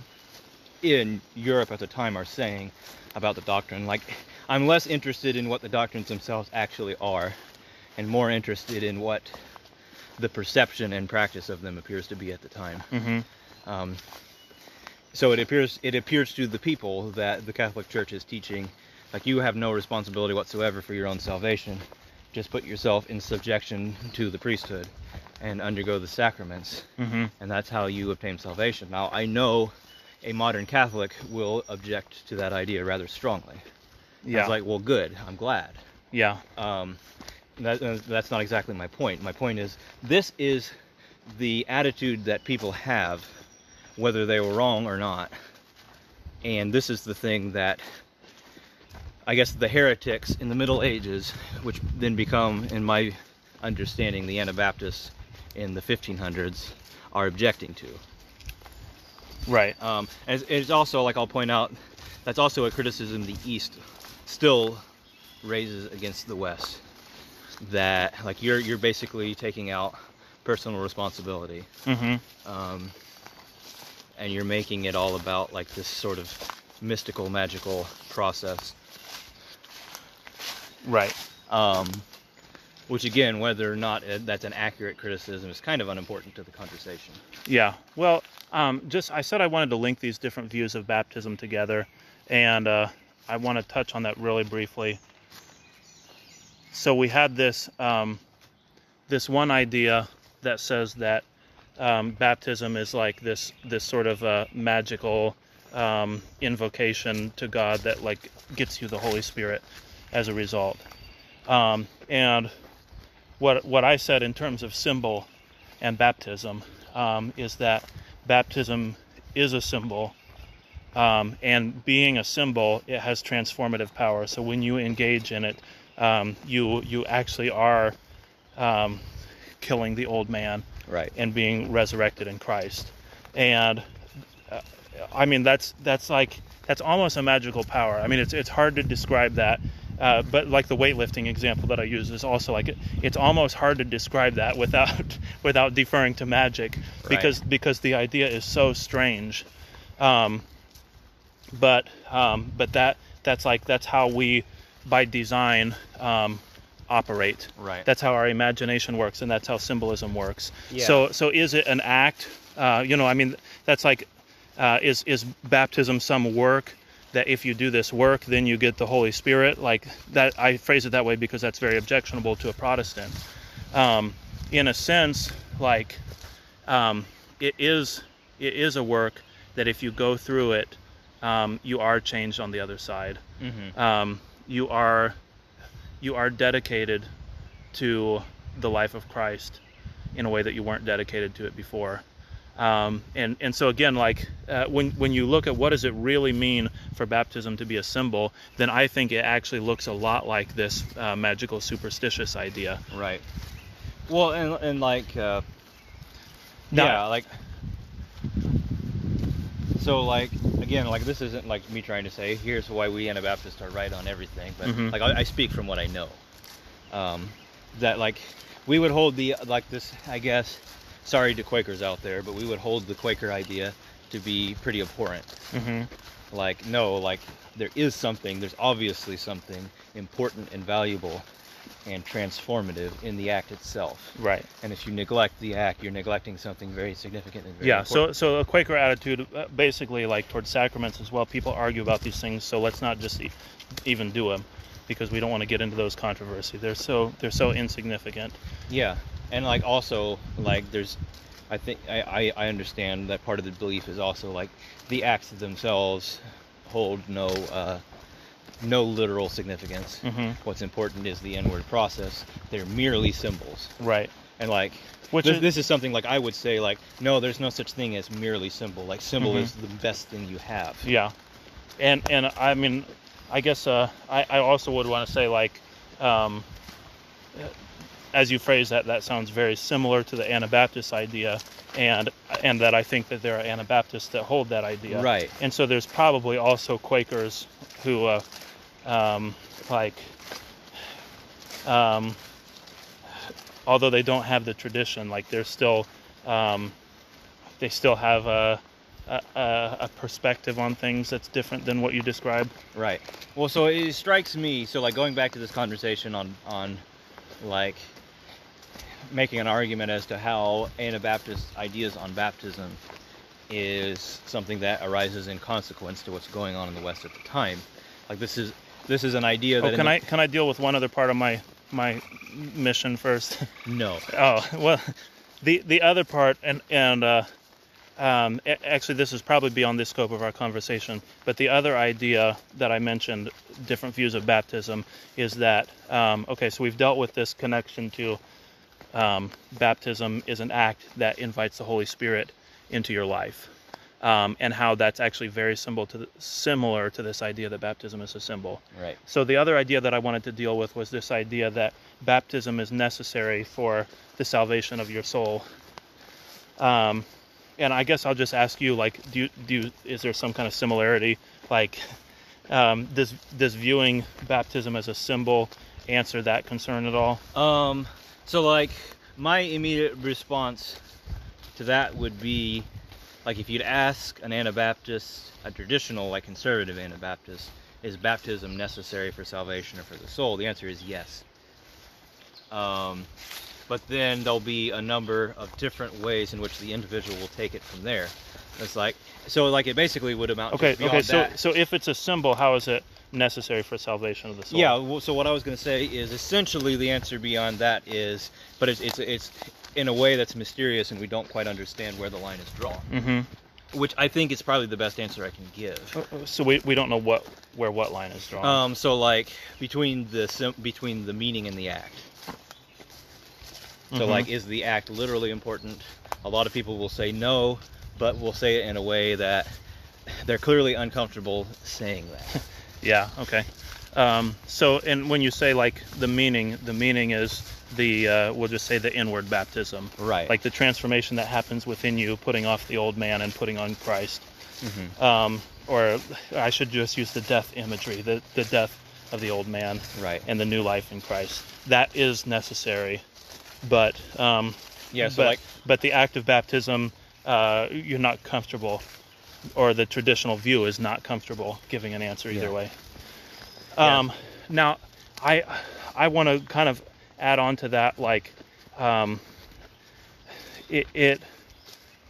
in Europe at the time are saying about the doctrine. Like I'm less interested in what the doctrines themselves actually are, and more interested in what the perception and practice of them appears to be at the time. Mm-hmm. Um, so it appears it appears to the people that the Catholic Church is teaching, like you have no responsibility whatsoever for your own salvation. Just put yourself in subjection to the priesthood and undergo the sacraments, Mm-hmm. and that's how you obtain salvation. Now I know a modern Catholic will object to that idea rather strongly. Yeah. It's like, well, good, I'm glad. yeah. Um, that, uh, that's not exactly my point. My point is, this is the attitude that people have, whether they were wrong or not. And this is the thing that, I guess, the heretics in the Middle Ages, which then become, in my understanding, the Anabaptists in the 1500s, are objecting to. Right. Um, and it's also, like I'll point out, that's also a criticism the East still raises against the West. That like you're you're basically taking out personal responsibility, Mm-hmm. um, and you're making it all about like this sort of mystical, magical process. Right. Um, which again, whether or not it, that's an accurate criticism is kind of unimportant to the conversation. Yeah. Well, um, just I said I wanted to link these different views of baptism together, and uh, I want to touch on that really briefly. So we had this um, this one idea that says that um, baptism is like this this sort of magical um, invocation to God that like gets you the Holy Spirit as a result. Um, and what what I said in terms of symbol and baptism um, is that baptism is a symbol, um, and being a symbol, it has transformative power. So when you engage in it, um, you you actually are um, killing the old man Right. and being resurrected in Christ. And uh, I mean that's that's like that's almost a magical power. I mean it's it's hard to describe that. Uh, but like the weightlifting example that I use is also like it, it's almost hard to describe that without [LAUGHS] without deferring to magic because because the idea is so strange. Um, but um, but that that's like that's how we by design um, operate. Right. That's how our imagination works, and that's how symbolism works. Yeah. So, so is it an act? Uh, you know, I mean, that's like, uh, is is baptism some work that if you do this work, then you get the Holy Spirit? Like that, I phrase it that way because that's very objectionable to a Protestant. Um, in a sense, like, um, it is it is a work that if you go through it, um, you are changed on the other side Mm-hmm. um, you are you are dedicated to the life of Christ in a way that you weren't dedicated to it before. Um, and and so again, like uh, when when you look at what does it really mean for baptism to be a symbol, then I think it actually looks a lot like this uh, magical superstitious idea. Right. Well, and and like, uh, Now- yeah, like, so like again, like this isn't like me trying to say here's why we Anabaptists are right on everything, but Mhm. like I, I speak from what I know. Um, that like we would hold the like this, I guess. Sorry to Quakers out there, but we would hold the Quaker idea to be pretty abhorrent. hmm Like no, like there is something. There's obviously something important and valuable and transformative in the act itself. Right. And if you neglect the act, you're neglecting something very significant and very Yeah. So important. so a Quaker attitude, uh, basically like towards sacraments as well. People argue about these things, so let's not just e- even do them because we don't want to get into those controversy. They're so they're so insignificant. yeah, and like also like there's, I think I, I I understand that part of the belief is also like the acts themselves hold no uh, no literal significance. hmm What's important is the inward process. They're merely symbols. Right. And like Which this, is- this is something like I would say like no, there's no such thing as merely symbol. Like symbol Mhm. is the best thing you have. Yeah. and and I mean, I guess uh, I I also would want to say like, um, as you phrase that, that sounds very similar to the Anabaptist idea, and and that I think that there are Anabaptists that hold that idea. Right. And so there's probably also Quakers who, uh, um, like, um, although they don't have the tradition, like they're still, um, they still have a, a, a perspective on things that's different than what you describe. Right. Well, so it strikes me. So, like going back to this conversation on on like making an argument as to how Anabaptist ideas on baptism is something that arises in consequence to what's going on in the West at the time. Like this is this is an idea that Oh, can I can I deal with one other part of my my mission first? [LAUGHS] no. Oh well, the the other part, and and uh, um, actually, this is probably beyond the scope of our conversation. But the other idea that I mentioned, different views of baptism, is that um, okay? So we've dealt with this connection to um, baptism is an act that invites the Holy Spirit into your life, um, and how that's actually very similar to the, similar to this idea that baptism is a symbol. Right. So the other idea that I wanted to deal with was this idea that baptism is necessary for the salvation of your soul. Um, and I guess I'll just ask you, like, do you, do you, is there some kind of similarity? Like, um, does does viewing baptism as a symbol answer that concern at all? Um, so like my immediate response to that would be like if you'd ask an Anabaptist, a traditional like conservative Anabaptist, is baptism necessary for salvation or for the soul? The answer is yes. Um, but then there'll be a number of different ways in which the individual will take it from there. It's like so like it basically would amount Okay, to beyond okay. So that. so if it's a symbol, how is it necessary for salvation of the soul? Yeah. Well, so what I was going to say is essentially the answer beyond that is, but it's it's it's in a way that's mysterious and we don't quite understand where the line is drawn. Mm-hmm. Which I think is probably the best answer I can give. So we, we don't know what where what line is drawn. Um. So like between the sim- between the meaning and the act. So Mhm. like, is the act literally important? A lot of people will say no, but will say it in a way that they're clearly uncomfortable saying that. [LAUGHS] Yeah. Okay. Um, so, and when you say like the meaning, the meaning is the uh, we'll just say the inward baptism, Right. like the transformation that happens within you, putting off the old man and putting on Christ. Mhm. Um, or I should just use the death imagery, the the death of the old man Right. and the new life in Christ. That is necessary, but um, Yeah. So but, like. but the act of baptism, uh, you're not comfortable, or the traditional view is not comfortable giving an answer either Yeah. way. Yeah. Um, now, I I want to kind of add on to that, like, um, it it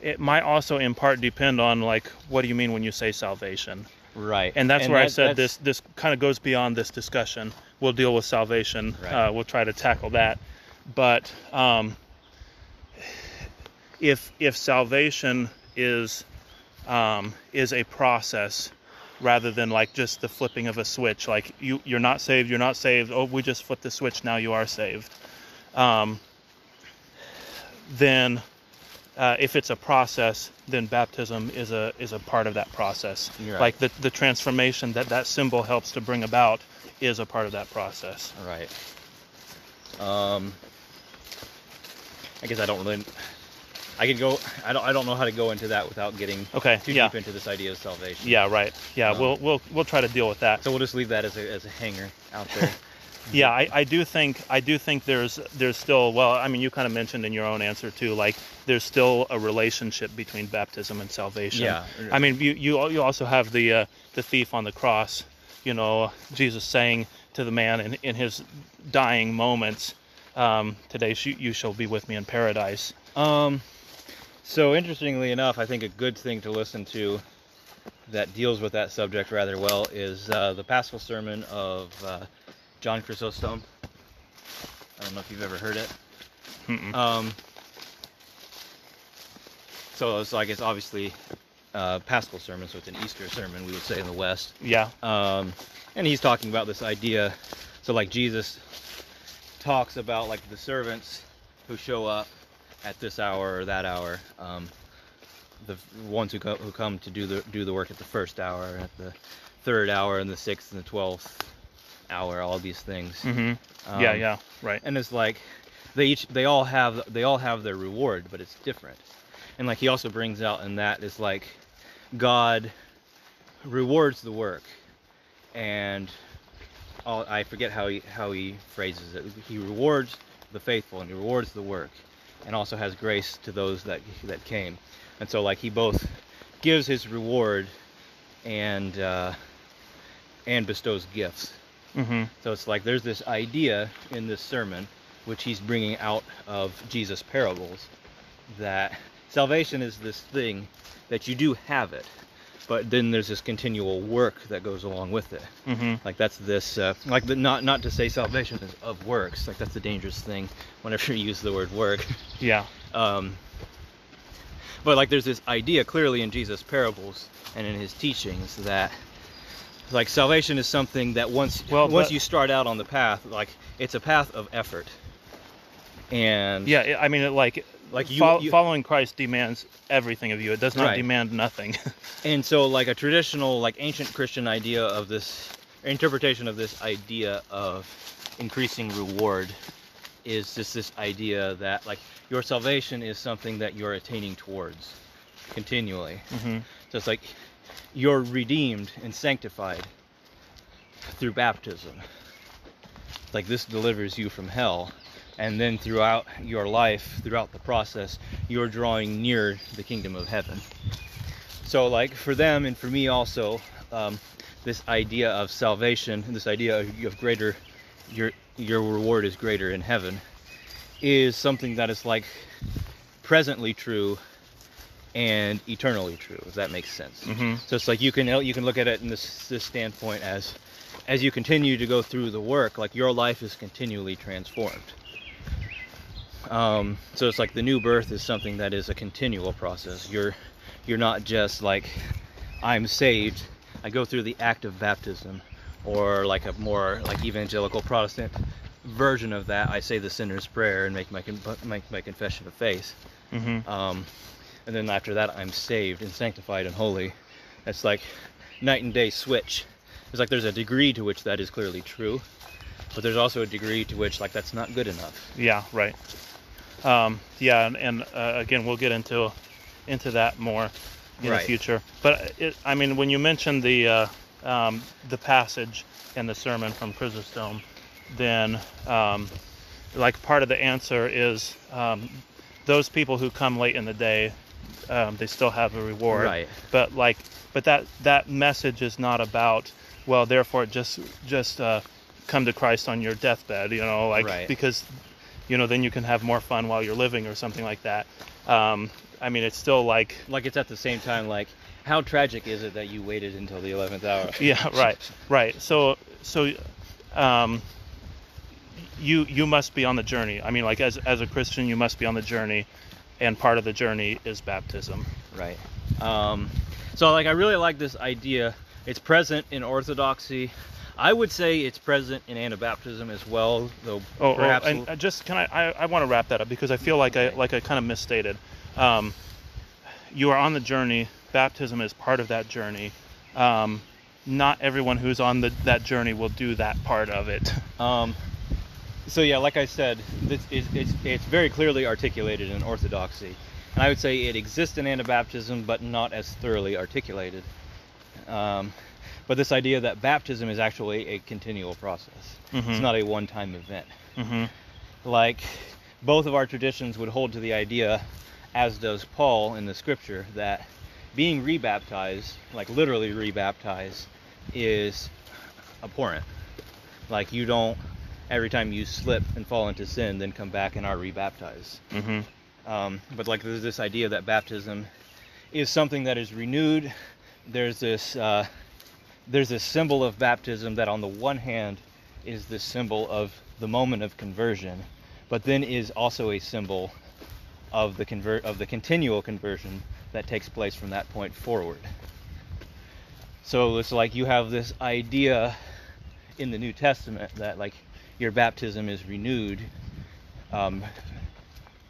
it might also in part depend on like what do you mean when you say salvation, Right. and that's where I said that's- this this kind of goes beyond this discussion. We'll deal with salvation. Right. Uh, we'll try to tackle that, but um, if if salvation is um, is a process rather than like just the flipping of a switch, like you you're not saved, you're not saved. Oh, we just flipped the switch, now you are saved. Um, then uh, if it's a process, then baptism is a is a part of that process. Right. Like the the transformation that that symbol helps to bring about is a part of that process. Right. Um, I guess I don't really. I could go. I don't. I don't know how to go into that without getting Okay. too yeah. deep into this idea of salvation. Yeah. Right. Yeah. Um, we'll we'll we'll try to deal with that. So we'll just leave that as a as a hanger out there. [LAUGHS] Yeah, I, I do think I do think there's there's still well, I mean you kind of mentioned in your own answer too, like there's still a relationship between baptism and salvation. Yeah. I mean you you you also have the uh, the thief on the cross, you know, Jesus saying to the man in, in his dying moments, um, today sh- you shall be with me in paradise. Um, so interestingly enough, I think a good thing to listen to that deals with that subject rather well is uh, the Paschal Sermon of uh, John Chrysostom. I don't know if you've ever heard it. Um, so it's like it's obviously uh, Paschal sermon, so it's an Easter sermon, we would say in the West. Yeah. Um, and he's talking about this idea. So like Jesus talks about like the servants who show up at this hour or that hour. Um, the ones who co- who come to do the do the work at the first hour, at the third hour, and the sixth and the twelfth hour. All these things. hmm yeah, Um, yeah, right. and it's like they each they all have they all have their reward but it's different and like he also brings out in that is like god rewards the work and all, i forget how he how he phrases it he rewards the faithful and he rewards the work and also has grace to those that that came. And so like he both gives his reward and uh and bestows gifts. Hmm so it's like there's this idea in this sermon, which he's bringing out of Jesus' parables, that salvation is this thing that you do have it, but then there's this continual work that goes along with it. hmm Like that's this, uh, like the, not not to say salvation is of works. Like that's the dangerous thing whenever [LAUGHS] you use the word work. Yeah. Um, but like there's this idea clearly in Jesus' parables and in his teachings that like salvation is something that once Well, once but- you start out on the path, like it's a path of effort. And Yeah, I- I mean, like, Like you- fol- you- following Christ demands everything of you. It does not Right. demand nothing. [LAUGHS] and so like a traditional like ancient Christian idea of this interpretation of this idea of increasing reward is just this idea that like your salvation is something that you're attaining towards continually. hmm So it's like you're redeemed and sanctified through baptism. Like this delivers you from hell. And then throughout your life, throughout the process, you're drawing near the kingdom of heaven. So, like for them and for me also, um, this idea of salvation, this idea of, of greater, your your reward is greater in heaven, is something that is like presently true and eternally true. If that makes sense. hmm So it's like you can you can look at it in this this standpoint as as you continue to go through the work, like your life is continually transformed. Um, so it's like the new birth is something that is a continual process. You're you're not just like I'm saved. I go through the act of baptism, or like a more like evangelical Protestant version of that. I say the sinner's prayer and make my con- make my confession of faith. hmm Um, and then after that, I'm saved and sanctified and holy. It's like night and day switch. It's like there's a degree to which that is clearly true, but there's also a degree to which like that's not good enough. Yeah, right. Um, yeah, and, and uh, again, we'll get into into that more in Right. the future. But it, I mean, when you mentioned the uh, um, the passage in the sermon from Chrysostom, then um, like part of the answer is um, those people who come late in the day, um, they still have a reward. Right. But like, but that that message is not about well, therefore just just uh, come to Christ on your deathbed, you know, like Right. because you know then you can have more fun while you're living or something like that. Um, I mean, it's still like Like it's at the same time like how tragic is it that you waited until the 11th hour? [LAUGHS] yeah right right so so um you you must be on the journey i mean like as as a christian you must be on the journey and part of the journey is baptism Right. Um, so like I really like this idea. It's present in Orthodoxy. I would say it's present in Anabaptism as well, though oh, oh perhaps and uh, just can i i, I want to wrap that up because i feel like i like i kind of misstated. Um you are on the journey. Baptism is part of that journey. Um not everyone who's on the, that journey will do that part of it. Um, so yeah, like I said, this is, it's, it's very clearly articulated in Orthodoxy, and I would say it exists in Anabaptism, but not as thoroughly articulated. Um, but this idea that baptism is actually a continual process; Mhm. it's not a one-time event. hmm Like both of our traditions would hold to the idea, as does Paul in the Scripture, that being rebaptized, like literally rebaptized, is abhorrent. Like you don't every time you slip and fall into sin, then come back and are rebaptized. hmm Um, but like there's this idea that baptism is something that is renewed. There's this uh, there's this symbol of baptism that on the one hand is the symbol of the moment of conversion, but then is also a symbol of the convert of the continual conversion that takes place from that point forward. So it's like you have this idea in the New Testament that like your baptism is renewed um,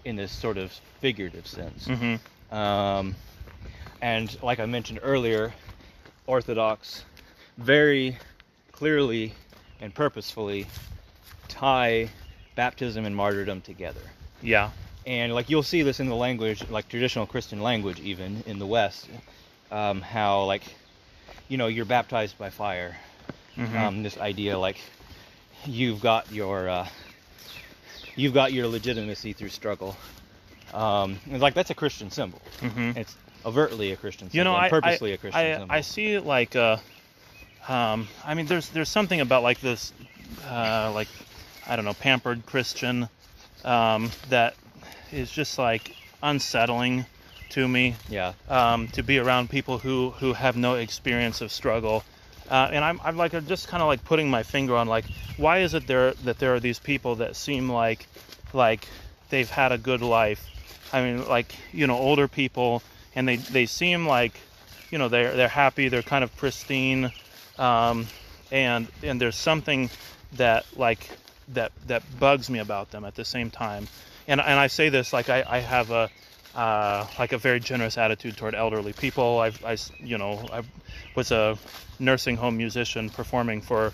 in this sort of figurative sense. hmm Um, and like I mentioned earlier, Orthodox very clearly and purposefully tie baptism and martyrdom together. Yeah. And like you'll see this in the language, like traditional Christian language, even in the West, um, how like, you know, you're baptized by fire. Mhm. Um, this idea like you've got your uh, you've got your legitimacy through struggle. Um, and like that's a Christian symbol. Mhm. It's overtly a Christian symbol, you know, I, purposely I, a Christian I, symbol. I see like uh, um, I mean, there's there's something about like this, uh, like I don't know, pampered Christian, um, that is just like unsettling to me. yeah, Um, to be around people who who have no experience of struggle. Uh, and I'm, I'm like just kind of like putting my finger on like why is it there that there are these people that seem like like they've had a good life I mean, like you know, older people, and they they seem like, you know, they're they're happy, they're kind of pristine, um, and and there's something that like that that bugs me about them at the same time, and and I say this like I I have a uh, like a very generous attitude toward elderly people. I've I you know I was a nursing home musician performing for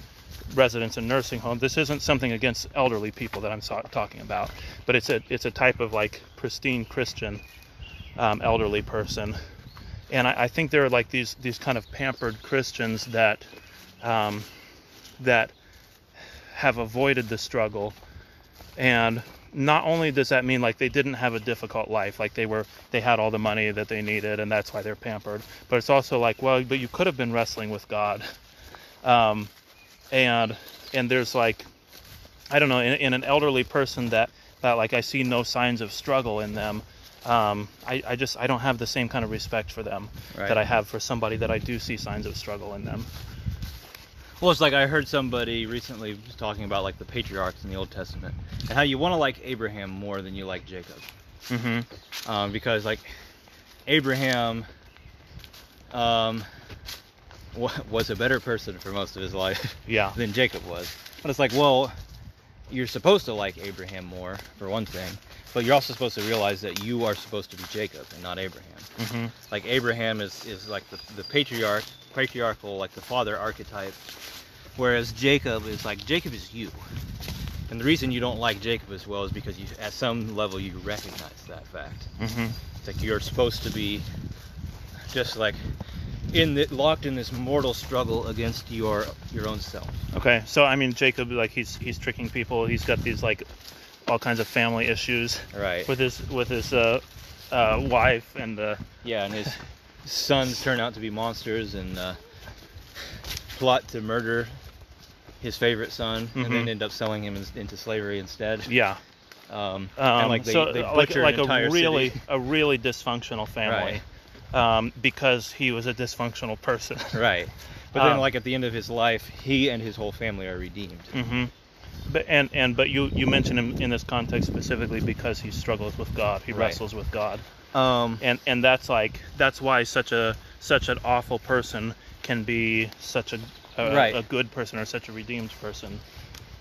residents in nursing homes. This isn't something against elderly people that I'm so- talking about, but it's a it's a type of like pristine Christian um, elderly person, and I, I think there are like these these kind of pampered Christians that um, that have avoided the struggle, and not only does that mean like they didn't have a difficult life, like they were they had all the money that they needed and that's why they're pampered, but it's also like well, but you could have been wrestling with God. Um, and and there's like I don't know in, in an elderly person that that like I see no signs of struggle in them. Um, I, I just I don't have the same kind of respect for them Right. that I have for somebody that I do see signs of struggle in them. Well, it's like I heard somebody recently was talking about like the patriarchs in the Old Testament and how you want to like Abraham more than you like Jacob, Mm-hmm. um, because like Abraham um, wa- was a better person for most of his life Yeah. [LAUGHS] than Jacob was. But it's like, well, you're supposed to like Abraham more for one thing, but you're also supposed to realize that you are supposed to be Jacob and not Abraham. Mm-hmm. like Abraham is is like the, the patriarch patriarchal like the father archetype whereas Jacob is like Jacob is you and the reason you don't like Jacob as well is because you at some level you recognize that fact Mm-hmm. it's like you're supposed to be just like in the, locked in this mortal struggle against your your own self Okay, so I mean Jacob, like he's he's tricking people. He's got these like all kinds of family issues right with his with his uh, uh, wife and uh, yeah and his sons turn out to be monsters and uh, plot to murder his favorite son and then Mhm. end up selling him in, into slavery instead yeah. um, Um, and like they, so they like like a really city. a really dysfunctional family, um, because he was a dysfunctional person. right [LAUGHS] but then Um, like at the end of his life he and his whole family are redeemed hmm But and and but you you mention him in this context specifically because he struggles with God. He Right. wrestles with God, um and and that's like that's why such a such an awful person can be such a a, Right. a good person or such a redeemed person.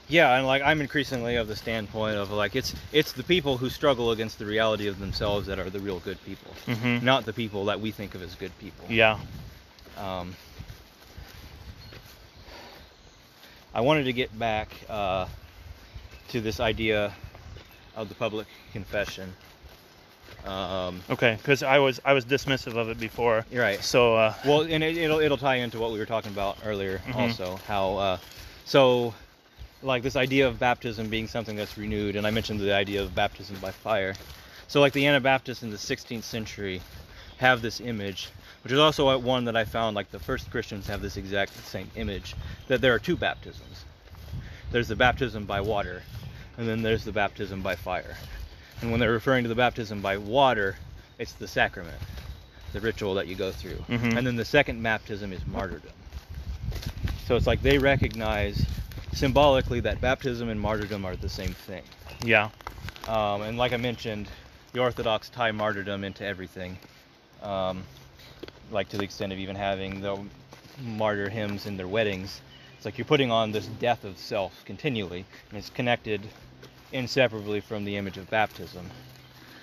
yeah and like i'm increasingly of the standpoint of like it's it's the people who struggle against the reality of themselves that are the real good people hmm not the people that we think of as good people Yeah. um, I wanted to get back uh, to this idea of the public confession. Um, Okay. Because I was I was dismissive of it before. you're right. So uh, Well, and it, it'll it'll tie into what we were talking about earlier, Mhm. also how uh, so like this idea of baptism being something that's renewed, and I mentioned the idea of baptism by fire. So like the Anabaptists in the 16th century have this image, which is also one that I found like the first Christians have this exact same image that there are two baptisms. There's the baptism by water, and then there's the baptism by fire. And when they're referring to the baptism by water, it's the sacrament, the ritual that you go through. Mhm. And then the second baptism is martyrdom. So it's like they recognize symbolically that baptism and martyrdom are the same thing. yeah. Um, and like I mentioned, the Orthodox tie martyrdom into everything, um, like to the extent of even having the martyr hymns in their weddings. It's like you're putting on this death of self continually, and it's connected inseparably from the image of baptism.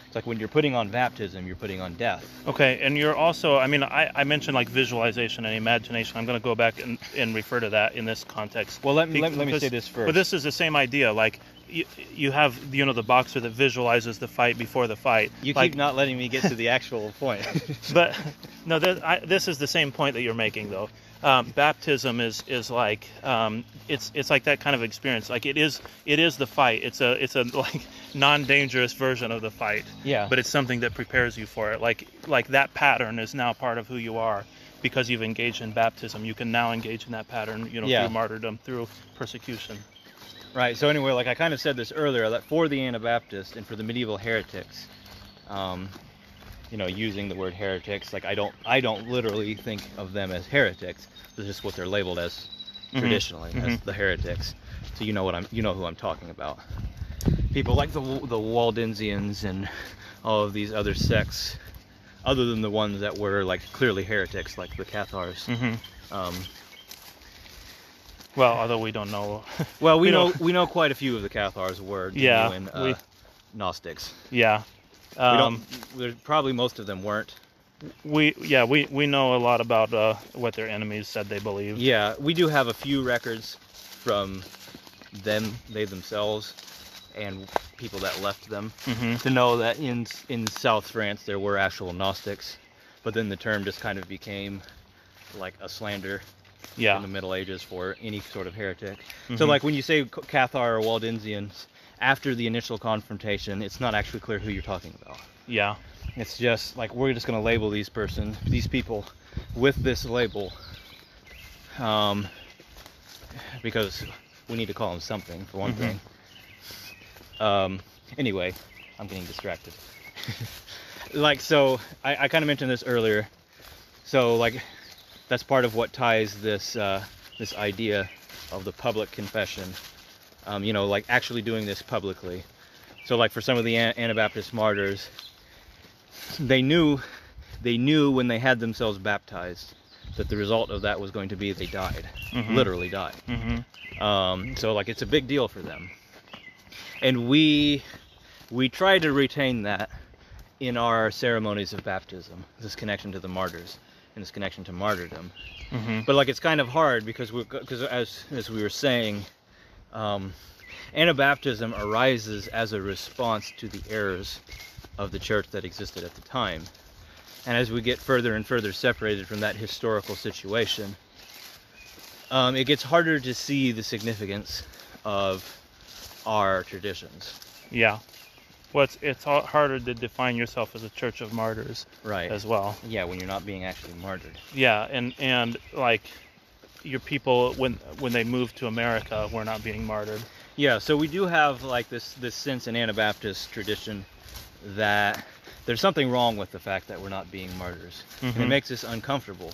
It's like when you're putting on baptism, you're putting on death. Okay, and you're also, I mean, I, I mentioned like visualization and imagination. I'm going to go back and, and refer to that in this context. Well, let me- Be- let me- because- say this first. But this is the same idea. Like, you, you have, you know, the boxer that visualizes the fight before the fight. You like, keep not letting me get to [LAUGHS] the actual point. [LAUGHS] but no, th- I, this is the same point that you're making, though. Um, baptism is is like um, it's it's like that kind of experience. Like it is it is the fight. It's a it's a like non-dangerous version of the fight. Yeah. But it's something that prepares you for it. Like like that pattern is now part of who you are because you've engaged in baptism. You can now engage in that pattern. You know, Yeah. through martyrdom, through persecution. Right. So anyway, like I kind of said this earlier, that for the Anabaptists and for the medieval heretics, um, you know, using the word heretics, like I don't, I don't literally think of them as heretics. It's just what they're labeled as Mhm. traditionally as Mhm. the heretics. So you know what I'm, you know who I'm talking about. People like the the Waldensians and all of these other sects, other than the ones that were like clearly heretics, like the Cathars. hmm Um, Well, although we don't know. [LAUGHS] well, we, We know we know quite a few of the Cathars were Yeah, genuine uh, we- Gnostics. yeah. we Um, don't. Probably most of them weren't. we yeah we we know a lot about uh, what their enemies said they believed. Yeah, we do have a few records from them, they themselves, and people that left them hmm to know that in in South France there were actual Gnostics, but then the term just kind of became like a slander Yeah. in the Middle Ages for any sort of heretic. So Mhm. like when you say Cathar or Waldensians, after the initial confrontation, it's not actually clear who you're talking about. Yeah. It's just like we're just gonna label these person, these people, with this label, um, because we need to call them something for one Mhm. thing. Um, anyway, I'm getting distracted. [LAUGHS] like so, I, I kind of mentioned this earlier. So like, that's part of what ties this uh, this idea of the public confession. Um, you know, like actually doing this publicly. So like for some of the Anabaptist martyrs, they knew they knew when they had themselves baptized that the result of that was going to be they died Mhm. literally died hmm um, so like it's a big deal for them and we we try to retain that in our ceremonies of baptism this connection to the martyrs and this connection to martyrdom. Hmm but like it's kind of hard because we because as as we were saying um, anabaptism arises as a response to the errors of the church that existed at the time. And as we get further and further separated from that historical situation um, it gets harder to see the significance of our traditions. Yeah. Well, it's, harder to define yourself as a church of martyrs right as well. yeah when you're not being actually martyred Yeah, and and like your people when when they move to America were not being martyred. Yeah, so we do have like this this sense in Anabaptist tradition that there's something wrong with the fact that we're not being martyrs, and it Mhm. makes us uncomfortable.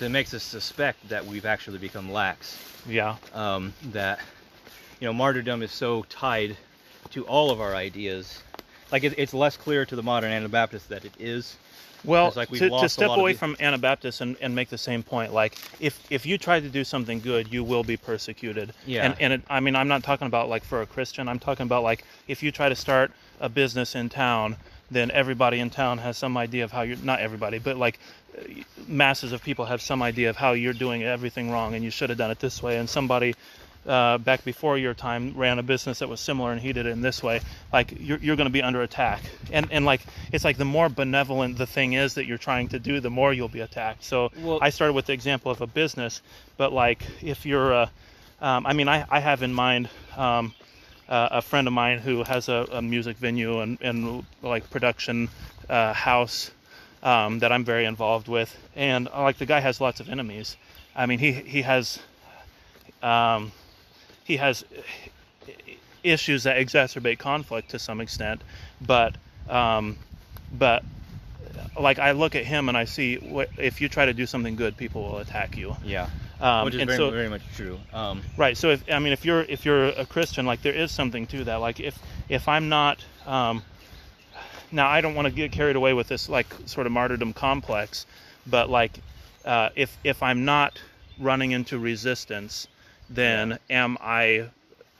It makes us suspect that we've actually become lax. Yeah. Um, that you know, martyrdom is so tied to all of our ideas. Like it, it's less clear to the modern Anabaptist that it is. Well, like we've to, to step away the- from Anabaptists and, and make the same point, like if if you try to do something good, you will be persecuted. Yeah. And and it, I mean, I'm not talking about like for a Christian. I'm talking about like if you try to start a business in town, then everybody in town has some idea of how you're not everybody, but like masses of people have some idea of how you're doing everything wrong, and you should have done it this way. And somebody uh, back before your time ran a business that was similar and he did it in this way like you're, you're going to be under attack. And and like it's like the more benevolent the thing is that you're trying to do the more you'll be attacked. So Well- i started with the example of a business but like if you're uh, um, i mean I, I have in mind um, uh, a friend of mine who has a, a music venue and, and like production uh, house um, that i'm very involved with. And like the guy has lots of enemies. I mean he he has um, he has issues that exacerbate conflict to some extent, but um, but like I look at him and I see what if you try to do something good, people will attack you. Yeah, Um, which is very, so very much true. Um, right. So if I mean if you're if you're a Christian, like there is something to that. Like if if I'm not um, now I don't want to get carried away with this like sort of martyrdom complex, but like uh, if if I'm not running into resistance, then am I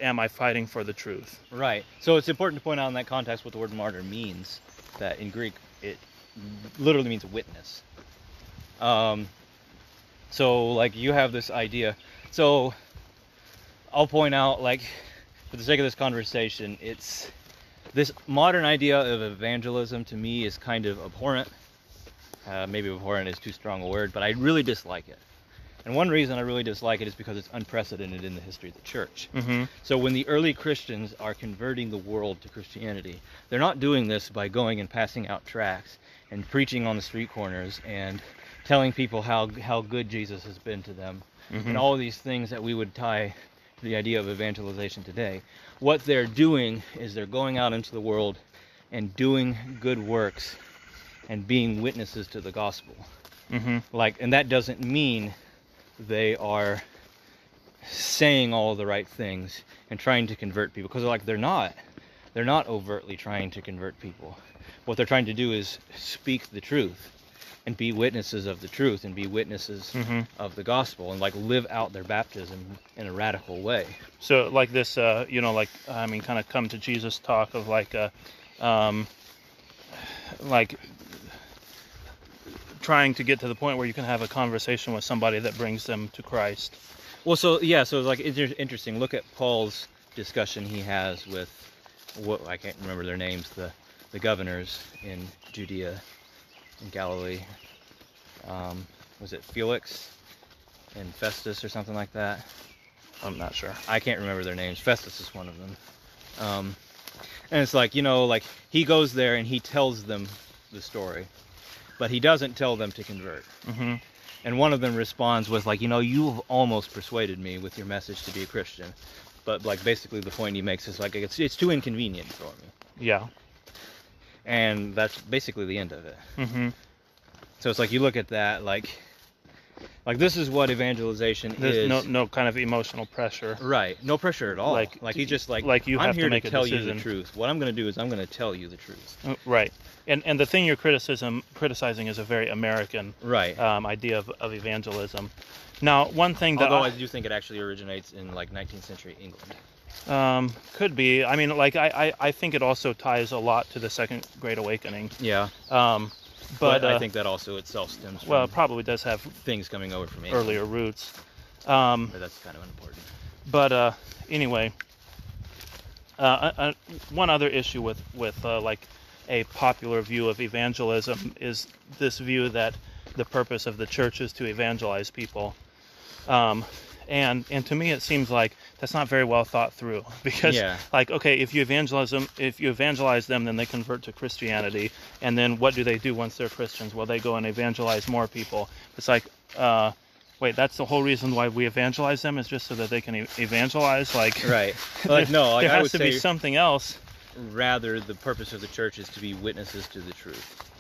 am I fighting for the truth? Right. So it's important to point out in that context what the word martyr means. that in Greek it literally means witness. Um, so like you have this idea. So I'll point out like for the sake of this conversation, it's this modern idea of evangelism to me is kind of abhorrent. Uh, maybe abhorrent is too strong a word, but I really dislike it. And one reason I really dislike it is because it's unprecedented in the history of the church. Mm-hmm. So when the early Christians are converting the world to Christianity, they're not doing this by going and passing out tracts and preaching on the street corners and telling people how how good Jesus has been to them Mm-hmm. and all of these things that we would tie to the idea of evangelization today. What they're doing is they're going out into the world and doing good works and being witnesses to the gospel Mm-hmm. like and that doesn't mean they are saying all the right things and trying to convert people. Because like they're not. They're not overtly trying to convert people. What they're trying to do is speak the truth and be witnesses of the truth and be witnesses Mm-hmm. of the gospel and like live out their baptism in a radical way. So like this, uh, you know, like I mean, kind of come to Jesus talk of like, uh, um, like trying to get to the point where you can have a conversation with somebody that brings them to Christ. Well, so yeah, so it's like it's inter- interesting. Look at Paul's discussion he has with what I can't remember their names, the the governors in Judea and Galilee. Um, was it Felix and Festus or something like that? I'm not sure. I can't remember their names. Festus is one of them. Um, and it's like you know, like he goes there and he tells them the story, but he doesn't tell them to convert. Mm-hmm. And one of them responds with like, you know, you've almost persuaded me with your message to be a Christian, but like basically the point he makes is like it's it's too inconvenient for me, Yeah. and that's basically the end of it. Mm-hmm. So it's like you look at that like, like this is what evangelization There's is. no no kind of emotional pressure. Right, no pressure at all. Like- Like, he's just like, like you I'm have to here make a tell you the truth. What I'm going to do is I'm going to tell you the truth. Right. And and the thing you're criticism criticizing is a very American Right. um, idea of, of evangelism. Now, one thing that Although I- I do think it actually originates in like 19th century England. Um, could be. I mean, like I, I, I think it also ties a lot to the Second Great Awakening. Yeah, Um, but, but, uh, I think that also itself stems from well, it probably does have things coming over from England. earlier roots. Um, But that's kind of unimportant. but uh, anyway, uh, uh, uh, one other issue with with uh, like a popular view of evangelism is this view that the purpose of the church is to evangelize people. Um, and and to me it seems like that's not very well thought through [LAUGHS] because Yeah. like okay if you evangelize them if you evangelize them then they convert to Christianity and then what do they do once they're Christians well they go and evangelize more people it's like uh, wait that's the whole reason why we evangelize them is just so that they can evangelize like Right. Like no, [LAUGHS] like there I has would to say be something else rather the purpose of the church is to be witnesses to the truth,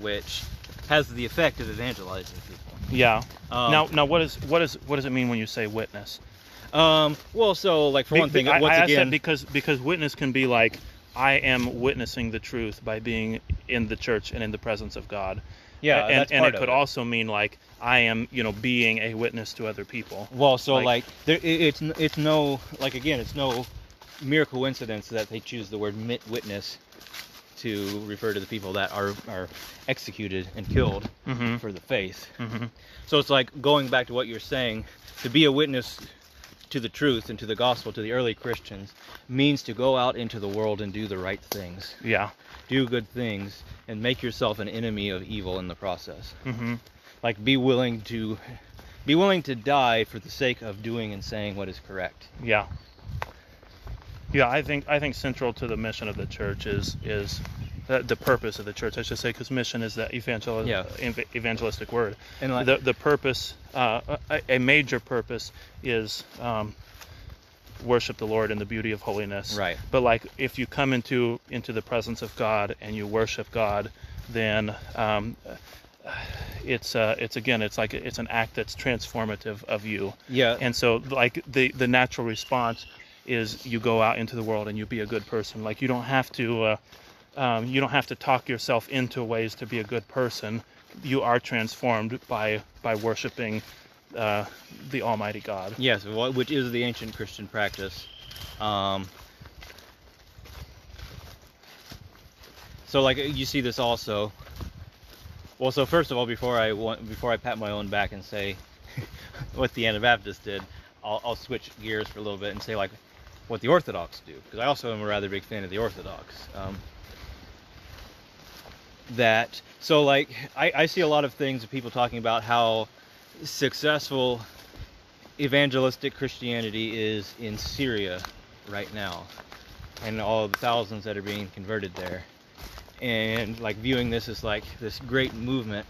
which has the effect of evangelizing people. yeah Um, now now what is what is what does it mean when you say witness um, well, so like for Be- one thing, I, once I again, because because witness can be like I am witnessing the truth by being in the church and in the presence of God. yeah, and, and it could it. also mean like I am, you know, being a witness to other people. Well, so like- like, there, it, it's it's no like again, it's no mere coincidence that they choose the word mit- witness to refer to the people that are are executed and killed Mm-hmm. for the faith. Mm-hmm. So it's like going back to what you're saying, to be a witness to the truth and to the gospel to the early Christians means to go out into the world and do the right things, Yeah. do good things, and make yourself an enemy of evil in the process. Mm-hmm. Like be willing to be willing to die for the sake of doing and saying what is correct. Yeah. Yeah, I think I think central to the mission of the church is is the, the purpose of the church. I should say because mission is that evangel- Yeah. ev- evangelistic word. And like the the purpose, uh, a, a major purpose, is um, worship the Lord in the beauty of holiness. right. But like, if you come into into the presence of God and you worship God, then um, it's uh, it's again, it's like it's an act that's transformative of you. Yeah. And so, like the the natural response is you go out into the world and you be a good person. Like you don't have to. Uh, um, you don't have to talk yourself into ways to be a good person. You are transformed by by worshiping uh, the Almighty God. Yes, which is the ancient Christian practice. Um, so like you see this also. Well, so first of all, before I want, before I pat my own back and say [LAUGHS] what the Anabaptists did, I'll, I'll switch gears for a little bit and say like what the Orthodox do, because I also am a rather big fan of the Orthodox. Um, that so like I, I see a lot of things of people talking about how successful evangelistic Christianity is in Syria right now, and all the thousands that are being converted there, and like viewing this as like this great movement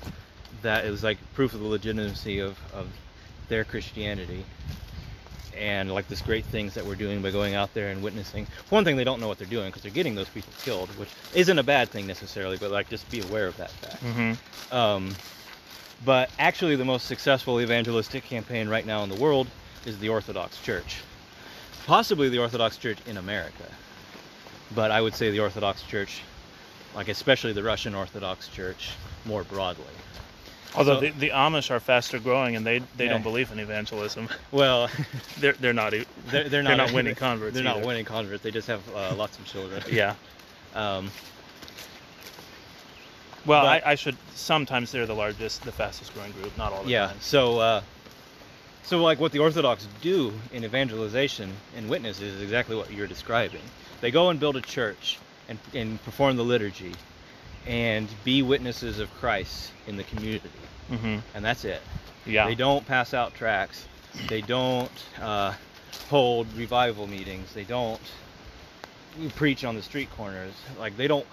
that is like proof of the legitimacy of, of their Christianity and like this great things that we're doing by going out there and witnessing. One thing they don't know what they're doing because they're getting those people killed, which isn't a bad thing necessarily, but like just be aware of that fact. Mm-hmm. Um, but actually, the most successful evangelistic campaign right now in the world is the Orthodox Church, possibly the Orthodox Church in America. But I would say the Orthodox Church, like especially the Russian Orthodox Church, more broadly. Although So- the, the Amish are faster growing and they, they Yeah. don't believe in evangelism. [LAUGHS] Well, They're they're not e- [LAUGHS] they're, they're not, winning converts. They're not winning converts. They just have uh, [LAUGHS] lots of children. Yeah. Um, Well, But- I, I should. Sometimes they're the largest, the fastest growing group. Not all the yeah. time. So, uh, so like what the Orthodox do in evangelization and witness is exactly what you're describing. They go and build a church and, and perform the liturgy, and be witnesses of Christ in the community, hmm and that's it. Yeah. They don't pass out tracts. They don't uh, hold revival meetings. They don't preach on the street corners. Like they don't.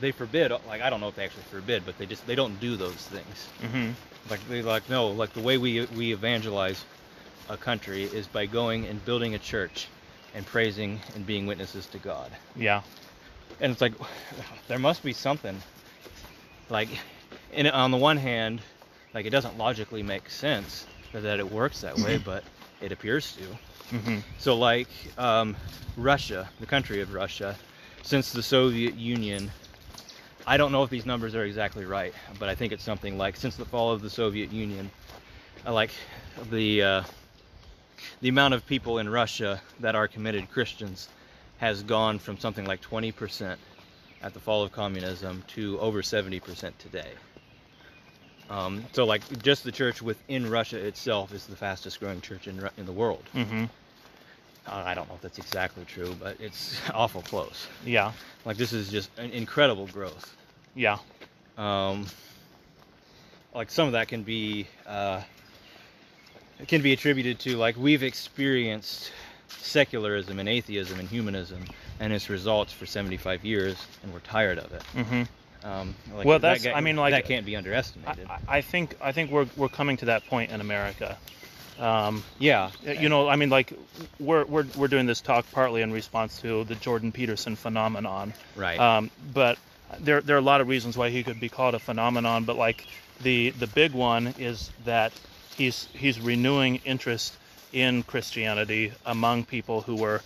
They forbid. Like I don't know if they actually forbid, but they just they don't do those things. hmm Like they like no. Like the way we we evangelize a country is by going and building a church, and praising and being witnesses to God. Yeah. And it's like [SIGHS] there must be something. Like, and on the one hand, like it doesn't logically make sense that it works that way, [LAUGHS] but it appears to. hmm So, like um, Russia, the country of Russia, since the Soviet Union, I don't know if these numbers are exactly right, but I think it's something like since the fall of the Soviet Union, uh, like the uh, the amount of people in Russia that are committed Christians has gone from something like 20% at the fall of communism to over 70% today. Um, so, like, just the church within Russia itself is the fastest growing church in, in the world. hmm Uh, I don't know if that's exactly true, but it's [LAUGHS] awful close. Yeah. Like this is just an incredible growth. Yeah. Um, like some of that can be uh, it can be attributed to like we've experienced secularism and atheism and humanism and its results for 75 years, and we're tired of it. hmm Um, like, Well, that that's- ga- I mean, like- that can't be underestimated. I- I think I think we're we're coming to that point in America. Um, yeah, you know, I mean, like we're we're we're doing this talk partly in response to the Jordan Peterson phenomenon. right. Um, but there there are a lot of reasons why he could be called a phenomenon. But like the the big one is that he's he's renewing interest in Christianity among people who were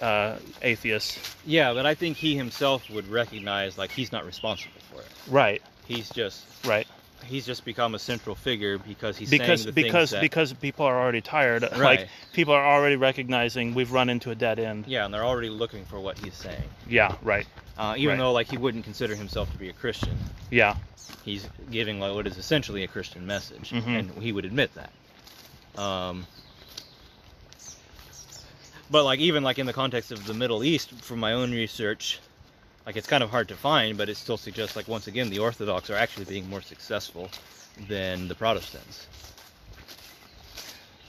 uh, atheists. yeah, but I think he himself would recognize like he's not responsible for it. Right. He's just Right. he's just become a central figure because he's because saying the because things that, because people are already tired. Right. Like people are already recognizing we've run into a dead end. yeah, and they're already looking for what he's saying. Yeah. Right. Uh, even Right. though like he wouldn't consider himself to be a Christian, Yeah. he's giving like what is essentially a Christian message, Mhm. and he would admit that. Um, but like even like in the context of the Middle East, from my own research, like it's kind of hard to find, but it still suggests like once again the Orthodox are actually being more successful than the Protestants.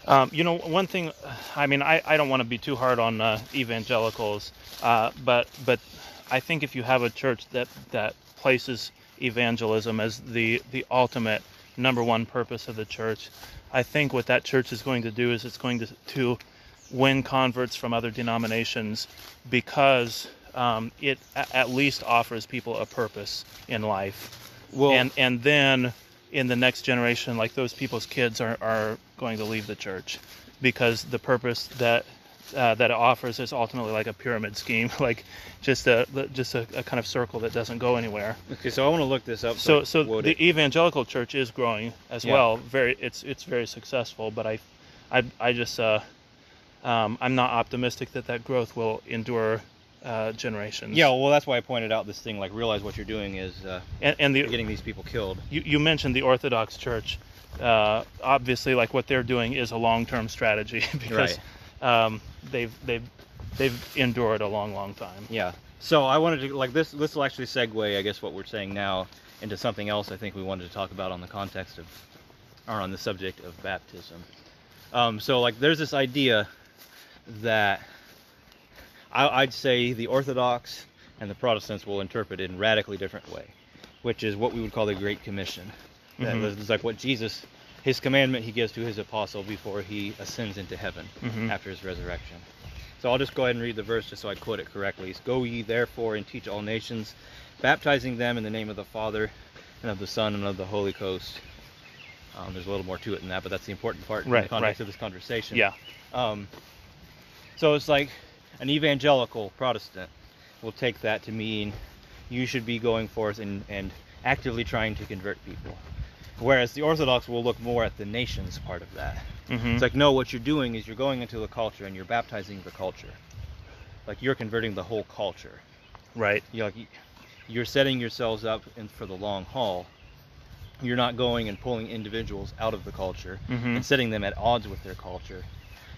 Um, you know, one thing, I mean, I, I don't want to be too hard on uh, evangelicals, uh, but but I think if you have a church that that places evangelism as the the ultimate number one purpose of the church, I think what that church is going to do is it's going to to win converts from other denominations because um, it a- at least offers people a purpose in life Well, and and then in the next generation like those people's kids are, are going to leave the church because the purpose that uh, that it offers is ultimately like a pyramid scheme [LAUGHS] like just a just a, a kind of circle that doesn't go anywhere okay, so I want to look this up. so I so the it. evangelical church is growing as Yeah. well very it's it's very successful but i i, I just uh um, i'm not optimistic that that growth will endure uh, generations. Yeah, well, that's why I pointed out this thing. Like, realize what you're doing is uh, and, and the getting these people killed. you, you mentioned the Orthodox Church. Uh, obviously, like what they're doing is a long-term strategy [LAUGHS] because um, they've they've they've endured a long, long time. Yeah. So I wanted to like this. This will actually segue, I guess, what we're saying now into something else. I think we wanted to talk about on the context of, or on the subject of baptism. Um, so like, there's this idea that I, I'd say the Orthodox and the Protestants will interpret in radically different way, which is what we would call the Great Commission. That Mhm. is like what Jesus, his commandment he gives to his apostle before he ascends into heaven Mhm. after his resurrection. So I'll just go ahead and read the verse just so I quote it correctly. It's, Go ye therefore and teach all nations, baptizing them in the name of the Father and of the Son and of the Holy Ghost. Um, there's a little more to it than that, but that's the important part in the context right. of this conversation. Yeah. Um, so it's like an evangelical Protestant will take that to mean you should be going forth and, and actively trying to convert people. Whereas the Orthodox will look more at the nations part of that. hmm It's like, no, what you're doing is you're going into the culture and you're baptizing the culture. Like you're converting the whole culture. right. You're like, you're setting yourselves up in, for the long haul. You're not going and pulling individuals out of the culture Mhm. and setting them at odds with their culture.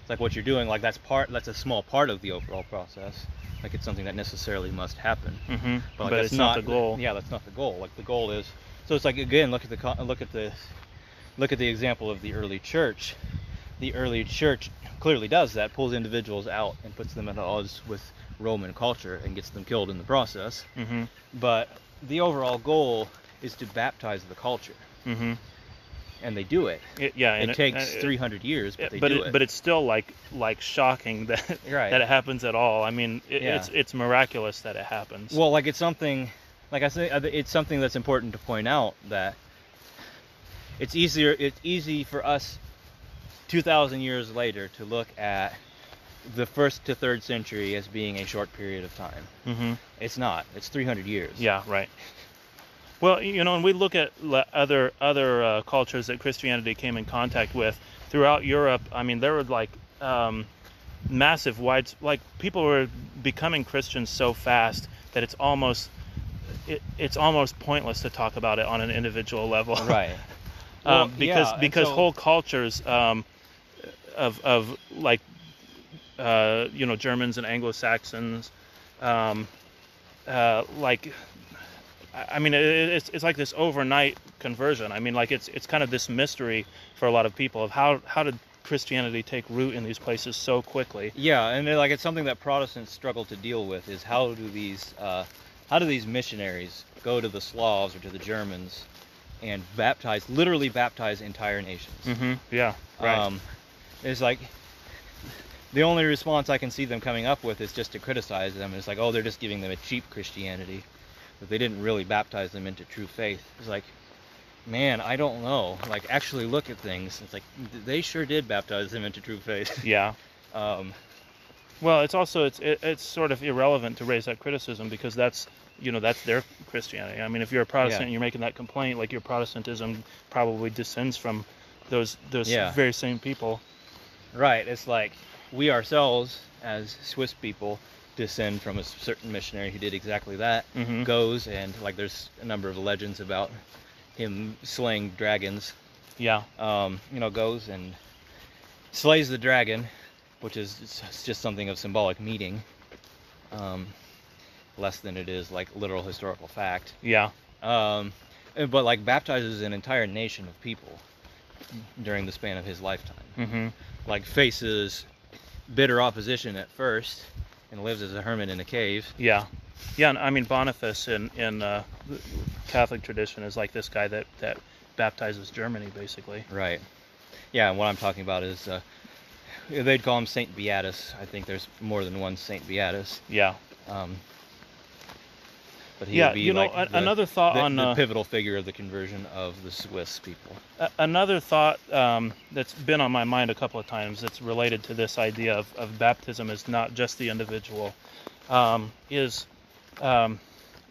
It's like what you're doing. Like that's part. That's a small part of the overall process. Like it's something that necessarily must happen. hmm But, like, But, that's it's not, the goal. Yeah, that's not the goal. Like the goal is. So it's like again, look at the look at the look at the example of the early church. The early church clearly does that, pulls individuals out and puts them at odds with Roman culture and gets them killed in the process. hmm But the overall goal is to baptize the culture, hmm and they do it. It, yeah. and It takes uh, 300 years, but they but do it, it. but it's still like like shocking that [LAUGHS] Right. that it happens at all. I mean, it, Yeah. it's it's miraculous that it happens. Well, like it's something, like I say, it's something that's important to point out that it's easier. It's easy for us, two thousand years later, to look at the first to third century as being a short period of time. hmm It's not. It's three hundred years. Yeah, right. Well, you know, and we look at other other uh, cultures that Christianity came in contact with throughout Europe. I mean, there were like um, massive wide like people were becoming Christians so fast that it's almost it, it's almost pointless to talk about it on an individual level. Right. [LAUGHS] um, because yeah, because so- whole cultures um, of of like uh, you know Germans and Anglo Saxons, um, uh, like I mean it's it's like this overnight conversion. I mean like it's it's kind of this mystery for a lot of people of how how did Christianity take root in these places so quickly. Yeah, and they're like it's something that Protestants struggle to deal with is how do these uh, how do these missionaries go to the Slavs or to the Germans and baptize literally baptize entire nations? hmm Yeah. Right. Um, it's like the only response I can see them coming up with is just to criticize them. It's like, oh, they're just giving them a cheap Christianity, but they didn't really baptize them into true faith. It's like, man, I don't know. Like, actually look at things. It's like they sure did baptize them into true faith. [LAUGHS] yeah. Um, Well, it's also it's it, it's sort of irrelevant to raise that criticism because that's you know that's their Christianity. I mean, if you're a Protestant Yeah. and you're making that complaint, like your Protestantism probably descends from those those Yeah. very same people. right. It's like we ourselves, as Swiss people, descend from a certain missionary who did exactly that. Mhm. Goes and like there's a number of legends about him slaying dragons Yeah. um, you know, goes and slays the dragon, which is just something of symbolic meaning, um, less than it is like literal historical fact. Yeah. Um, but like baptizes an entire nation of people during the span of his lifetime. hmm Like faces bitter opposition at first and lives as a hermit in a cave. Yeah. Yeah. and I mean, Boniface in in uh, Catholic tradition is like this guy that that baptizes Germany basically. Right. Yeah, and what I'm talking about is uh, they'd call him Saint Beatus. I think there's more than one Saint Beatus. Yeah. Um, but he Yeah, would be you know, like a- the- another thought the, on, the uh, pivotal figure of the conversion of the Swiss people. A- another thought um, that's been on my mind a couple of times that's related to this idea of, of baptism is not just the individual um, is um,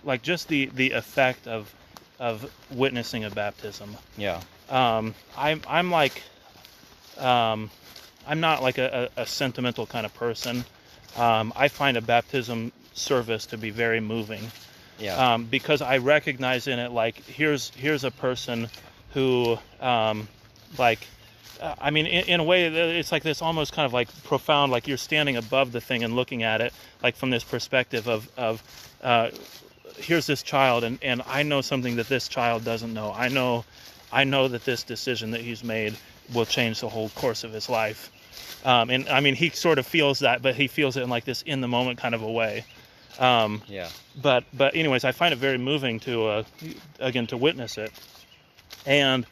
like just the, the effect of of witnessing a baptism Yeah, um, I'm I'm like um, I'm not like a, a, a sentimental kind of person. Um, I find a baptism service to be very moving Yeah. um, because I recognize in it like here's here's a person who um, like uh, I mean in, in a way it's like this almost kind of like profound like you're standing above the thing and looking at it like from this perspective of of uh, here's this child and and I know something that this child doesn't know. I know I know that this decision that he's made will change the whole course of his life. Um, and I mean he sort of feels that but he feels it in like this in the moment kind of a way um, yeah. but but anyways, I find it very moving to uh, again to witness it, and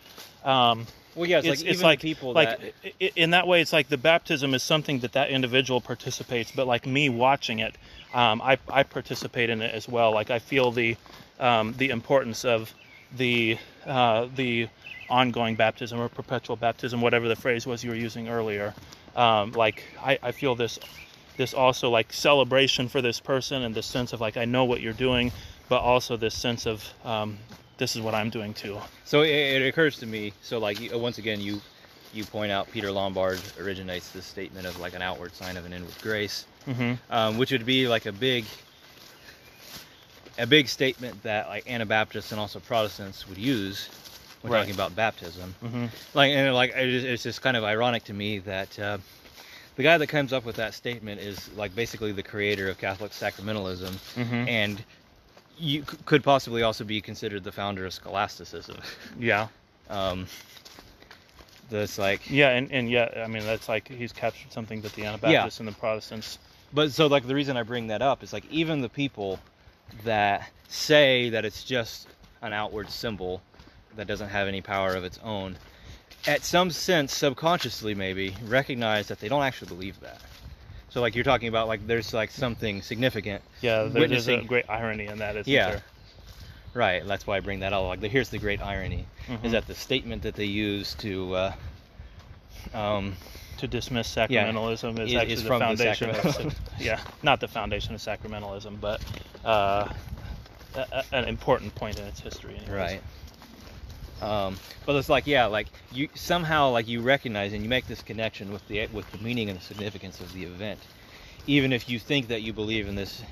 um, Well, yeah. It's, it's, like it's even like people like that. in that way, it's like the baptism is something that that individual participates, but like me watching it, um, I I participate in it as well. Like I feel the um, the importance of the uh, the ongoing baptism or perpetual baptism, whatever the phrase was you were using earlier. Um, like I, I feel this this also like celebration for this person and this sense of like I know what you're doing, but also this sense of um, this is what I'm doing too. So it, it occurs to me. So like once again, you you point out Peter Lombard originates this statement of like an outward sign of an inward grace, hmm um, which would be like a big a big statement that like Anabaptists and also Protestants would use when Right. talking about baptism. hmm Like and like it's just kind of ironic to me that. Uh, the guy that comes up with that statement is like basically the creator of Catholic sacramentalism, hmm and you c- could possibly also be considered the founder of scholasticism. [LAUGHS] Yeah, Um, that's like, yeah, and, and yeah, I mean that's like he's captured something that the Anabaptists and the Protestants. but so like the reason I bring that up is like even the people that say that it's just an outward symbol that doesn't have any power of its own, at some sense, subconsciously maybe, recognize that they don't actually believe that. So like you're talking about like there's like something significant, Yeah, there, there's a great irony in that, Yeah. there? right? That's why I bring that up. Like here's the great irony: Mhm. is that the statement that they use to uh, um, To dismiss Yeah, sacramentalism is is- actually is the from the foundation. of, [LAUGHS] yeah, not the foundation of sacramentalism, but uh, a, a- an important point in its history. Anyways. Right. Um, but it's like yeah, like you somehow like you recognize and you make this connection with the with the meaning and the significance of the event, even if you think that you believe in this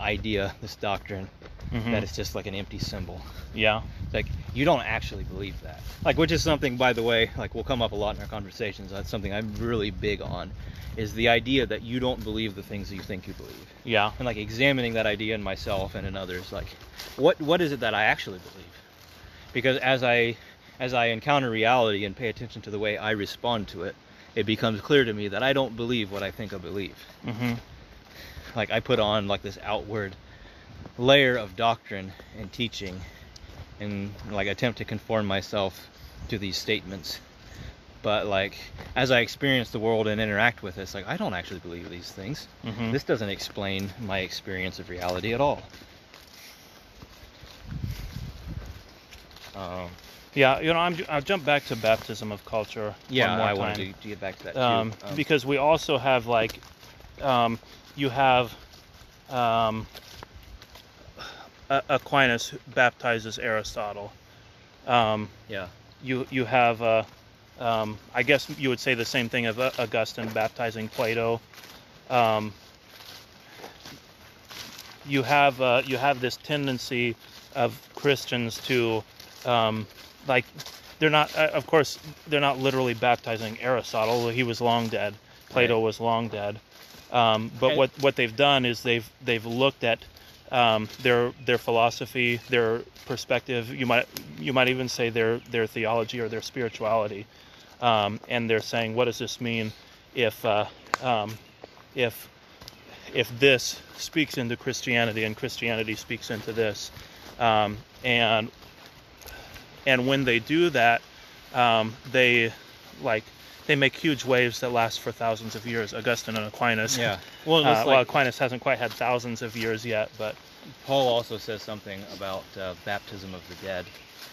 idea, this doctrine, Mhm. that it's just like an empty symbol. Yeah. Like you don't actually believe that. Like which is something, by the way, like will come up a lot in our conversations. That's something I'm really big on, is the idea that you don't believe the things that you think you believe Yeah. and like examining that idea in myself and in others like what what is it that i actually believe because as i as i encounter reality and pay attention to the way i respond to it it becomes clear to me that i don't believe what i think i believe hmm like i put on like this outward layer of doctrine and teaching and like attempt to conform myself to these statements. But like as i experience the world and interact with it it's like i don't actually believe these things. Hmm this doesn't explain my experience of reality at all. Um, Yeah, you know, I'm, I'll jump back to baptism of culture. yeah, I time. wanted to, to get back to that too. um, Um, because we also have like um, you have um, Aquinas baptizes Aristotle. Um, yeah, you you have uh, um, I guess you would say the same thing of uh, Augustine baptizing Plato. Um, you have uh, you have this tendency of Christians to um, like they're not uh, of course they're not literally baptizing Aristotle. He was long dead. Plato Right. was long dead. Um, but what what they've done is they've they've looked at um, their their philosophy their perspective. You might you might even say their their theology or their spirituality. Um, and they're saying what does this mean if uh, um, if if this speaks into Christianity and Christianity speaks into this, um, and and when they do that, um, they like they make huge waves that last for thousands of years. Augustine and Aquinas. yeah. [LAUGHS] Well, Uh, it's well, Aquinas hasn't quite had thousands of years yet, but Paul also says something about uh, baptism of the dead,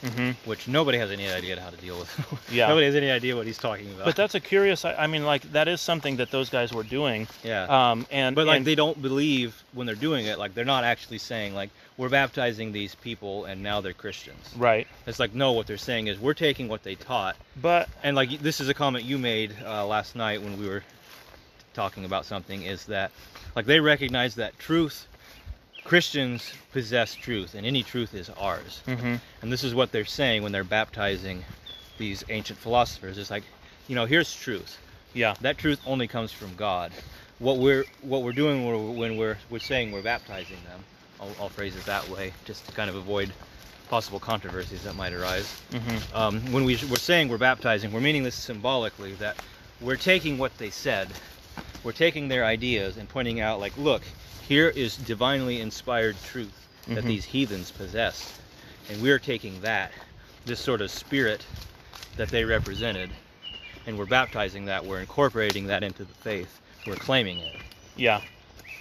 hmm which nobody has any idea how to deal with. [LAUGHS] Yeah. nobody has any idea what he's talking about. but that's a curious. I, I mean, like that is something that those guys were doing. yeah. Um, and but like and- they don't believe when they're doing it. Like they're not actually saying like we're baptizing these people and now they're Christians. right, It's like no, what they're saying is we're taking what they taught but and like this is a comment you made uh, last night when we were talking about something is that like they recognize that truth Christians possess truth, and any truth is ours. Mhm. And this is what they're saying when they're baptizing these ancient philosophers. It's like, you know, here's truth. Yeah. That truth only comes from God. What we're what we're doing when we're, we're, saying we're baptizing them, I'll, I'll phrase it that way, just to kind of avoid possible controversies that might arise. Mhm. Um, when we, we're saying we're baptizing, we're meaning this symbolically that we're taking what they said, we're taking their ideas and pointing out, like, look, here is divinely inspired truth that Mhm. these heathens possessed, and we're taking that, this sort of spirit that they represented, and we're baptizing that, we're incorporating that into the faith, we're claiming it. Yeah.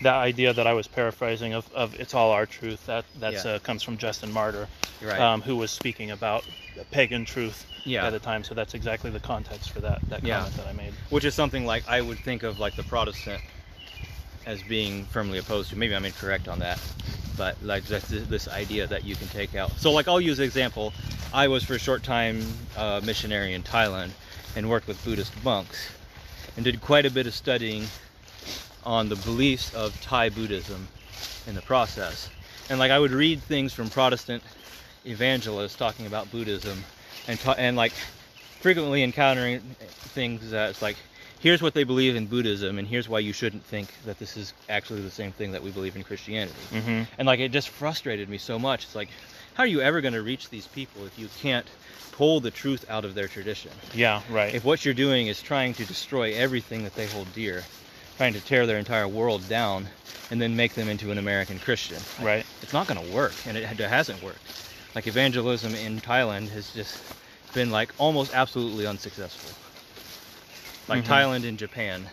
That idea that I was paraphrasing of, of it's all our truth that that's Yeah. uh, comes from Justin Martyr, Right. um, who was speaking about pagan truth Yeah. at the time. So that's exactly the context for that that Yeah. comment that I made. which is something like I would think of like the Protestant as being firmly opposed to. Maybe I'm incorrect on that, but like that's this, idea that you can take out. So like I'll use an example. I was for a short time uh, missionary in Thailand and worked with Buddhist monks and did quite a bit of studying on the beliefs of Thai Buddhism in the process. And like I would read things from Protestant evangelists talking about Buddhism and ta- and like frequently encountering things that's like here's what they believe in Buddhism and here's why you shouldn't think that this is actually the same thing that we believe in Christianity. Mm-hmm. And like it just frustrated me so much. It's like how are you ever going to reach these people if you can't pull the truth out of their tradition? Yeah. Right. If what you're doing is trying to destroy everything that they hold dear, trying to tear their entire world down and then make them into an American Christian. right. It's not going to work and it, it hasn't worked. Like evangelism in Thailand has just been like almost absolutely unsuccessful. Like Mhm. Thailand and Japan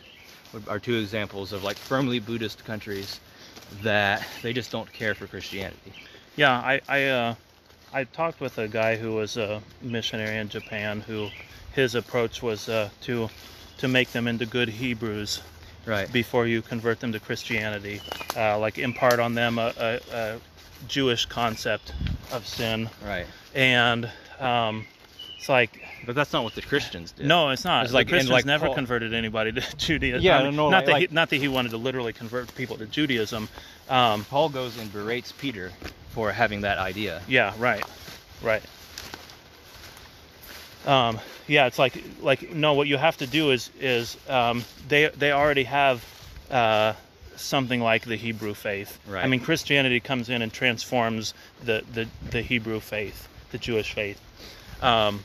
are two examples of like firmly Buddhist countries that they just don't care for Christianity. Yeah, I I uh, I talked with a guy who was a missionary in Japan who his approach was uh, to to make them into good Hebrews Right. before you convert them to Christianity, uh, like impart on them a, a, a Jewish concept of sin, Right. and um, it's like But that's not what the Christians did. no, it's not. It's like- and Christians like never Paul- converted anybody to [LAUGHS] Judaism. Yeah, I mean, no, not like- that like- he, not that he wanted to literally convert people to Judaism. Um, Paul goes and berates Peter for having that idea. Yeah, right, right. Um, yeah, it's like like no. What you have to do is is um, they they already have uh, something like the Hebrew faith. Right. I mean, Christianity comes in and transforms the the, the Hebrew faith, the Jewish faith. Um,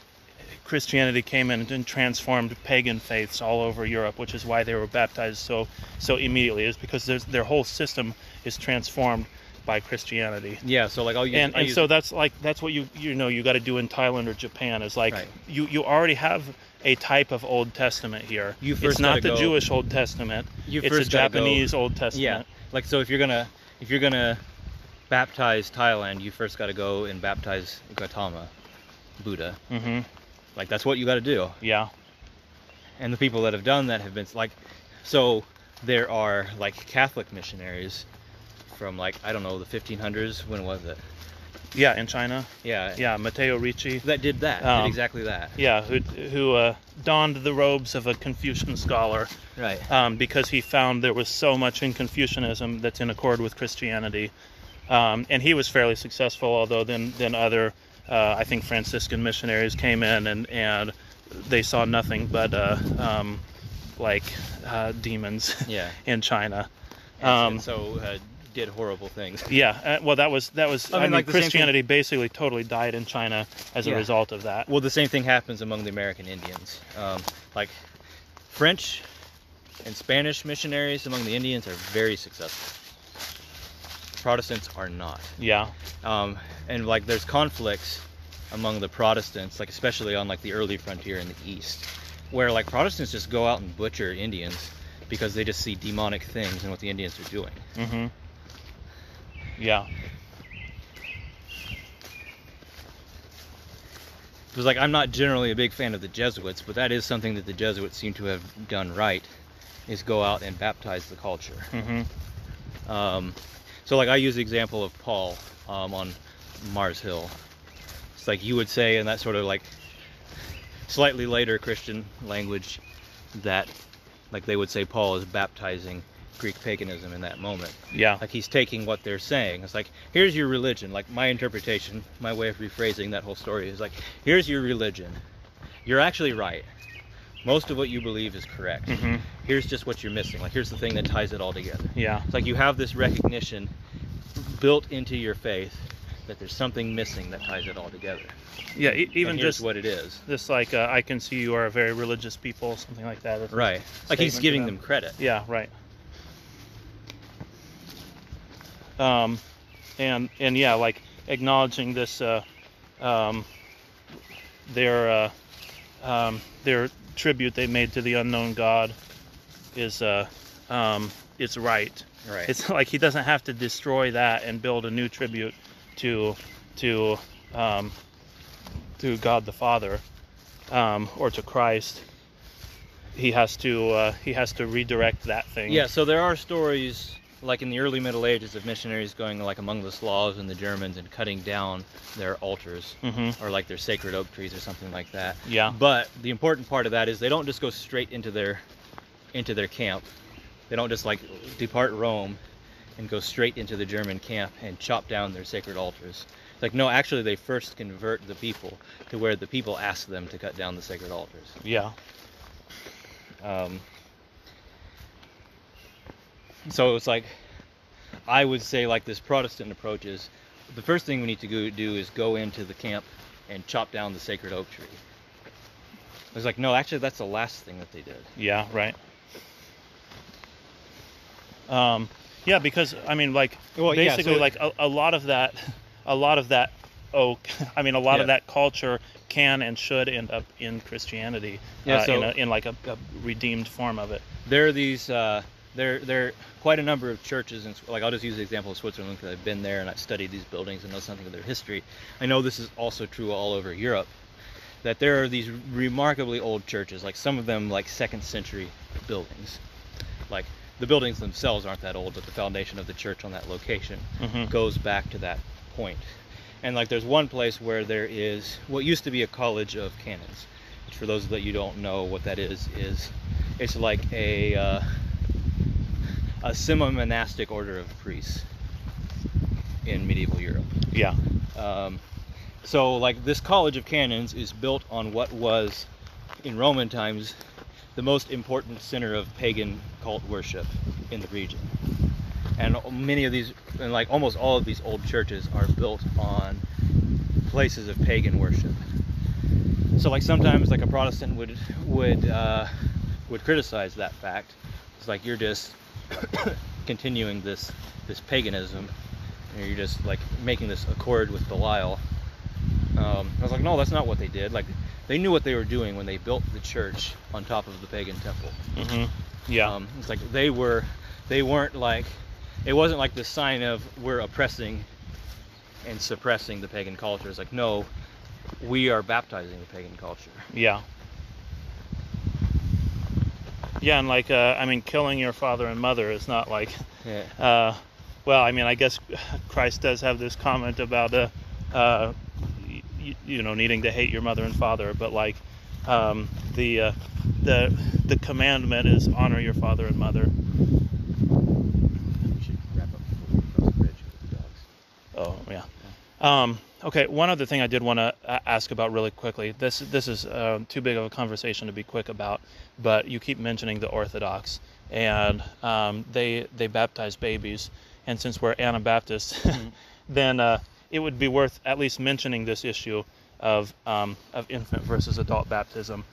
Christianity came in and transformed pagan faiths all over Europe, which is why they were baptized so so immediately. Is because their whole system is transformed by Christianity Yeah, so like and and so that's like that's what you you know you got to do in Thailand or Japan is like Right. you you already have a type of Old Testament here. You it's first not gotta the go- Jewish Old Testament. You it's first a gotta go- Japanese Old yeah, Testament. like so if you're gonna if you're gonna baptize Thailand, you first got to go and baptize Gautama, Buddha. hmm Like that's what you got to do. Yeah. And the people that have done that have been like, so there are like Catholic missionaries from like I don't know the 1500s. When was it? Yeah, in China. Yeah, Yeah, Matteo Ricci. That did that. Um, did exactly that. Yeah, who who uh, donned the robes of a Confucian scholar Right. um, because he found there was so much in Confucianism that's in accord with Christianity, um, and he was fairly successful. Although then then other, uh, I think Franciscan missionaries came in and and they saw nothing but uh, um, like uh, demons [LAUGHS] Yeah. in China. And, Um, and so uh, did horrible things. [LAUGHS] Yeah, uh, well, that was that was. I I mean, mean, like the same thing- Christianity basically totally died in China as a result of that. Well, the same thing happens among the American Indians. Um, like French and Spanish missionaries among the Indians are very successful. Protestants are not. Yeah, Um, and like there's conflicts among the Protestants, like especially on like the early frontier in the East, where like Protestants just go out and butcher Indians because they just see demonic things in what the Indians are doing. Mm-hmm. Yeah, Because like I'm not generally a big fan of the Jesuits, but that is something that the Jesuits seem to have done right, is go out and baptize the culture. Mm-hmm. Um, so like I use the example of Paul um, on Mars Hill. It's like you would say in that sort of like slightly later Christian language that like they would say Paul is baptizing Greek paganism in that moment. Yeah. Like he's taking what they're saying. It's like, here's your religion. Like my interpretation, my way of rephrasing that whole story is like, here's your religion. You're actually right. Most of what you believe is correct. Mhm. Here's just what you're missing. Like here's the thing that ties it all together. Yeah. It's like you have this recognition built into your faith that there's something missing that ties it all together. Yeah. E- even just what it is. this, like, uh, I can see you are a very religious people, something like that. Right. Like he's giving them. them credit. Yeah, right. Um, and and yeah, like acknowledging this, uh, um, their uh, um, their tribute they made to the unknown God is uh, um, it's right. Right. It's [LAUGHS] like he doesn't have to destroy that and build a new tribute to to um, to God the Father um, or to Christ. He has to uh, he has to redirect that thing. Yeah, so there are stories like in the early Middle Ages of missionaries going like among the Slavs and the Germans and cutting down their altars hmm or like their sacred oak trees or something like that. Yeah. But the important part of that is they don't just go straight into their into their camp. They don't just like depart Rome and go straight into the German camp and chop down their sacred altars. It's like no, actually they first convert the people to where the people ask them to cut down the sacred altars. Yeah. Um, so it's like, I would say like this Protestant approach is, the first thing we need to go do is go into the camp and chop down the sacred oak tree. It's like, no, actually that's the last thing that they did. Yeah. Right. Um, yeah, because I mean, like Well, yeah, basically, so- like a, a lot of that, [LAUGHS] a lot of that oak. [LAUGHS] I mean, a lot of that culture can and should end up in Christianity. Yeah, uh, so- in, a, in like a, a redeemed form of it. There are these, uh, there, there are quite a number of churches, in, like I'll just use the example of Switzerland because I've been there and I've studied these buildings and know something of their history. I know this is also true all over Europe. That there are these remarkably old churches, like some of them like second century buildings. Like the buildings themselves aren't that old, but the foundation of the church on that location Mhm. goes back to that point. And like there's one place where there is what used to be a college of canons. Which for those of that you don't know what that is, is it's like a uh, a semi-monastic order of priests in medieval Europe. Yeah. Um, so, like this college of canons is built on what was, in Roman times, the most important center of pagan cult worship in the region. And many of these, and like almost all of these old churches, are built on places of pagan worship. So, like sometimes, like a Protestant would would uh, would criticize that fact. It's like you're just [COUGHS] continuing this this paganism, and you're just like making this accord with Belial. Um, I was like, no, that's not what they did. Like, they knew what they were doing when they built the church on top of the pagan temple. hmm Yeah. Um, it's like they were, they weren't like, it wasn't like the sign of we're oppressing and suppressing the pagan culture. It's like, no, we are baptizing the pagan culture. Yeah. Yeah, and like uh, I mean, killing your father and mother is not like. Yeah. Uh, well, I mean, I guess Christ does have this comment about uh, uh, you, you know needing to hate your mother and father, but like um, the uh, the the commandment is honor your father and mother. We should wrap up before we cross the bridge with the dogs. Oh yeah. Um, okay, one other thing I did want to ask about really quickly. This this is uh, too big of a conversation to be quick about, but you keep mentioning the Orthodox, and um, they they baptize babies, and since we're Anabaptists, [LAUGHS] then uh, it would be worth at least mentioning this issue of um, of infant versus adult baptism.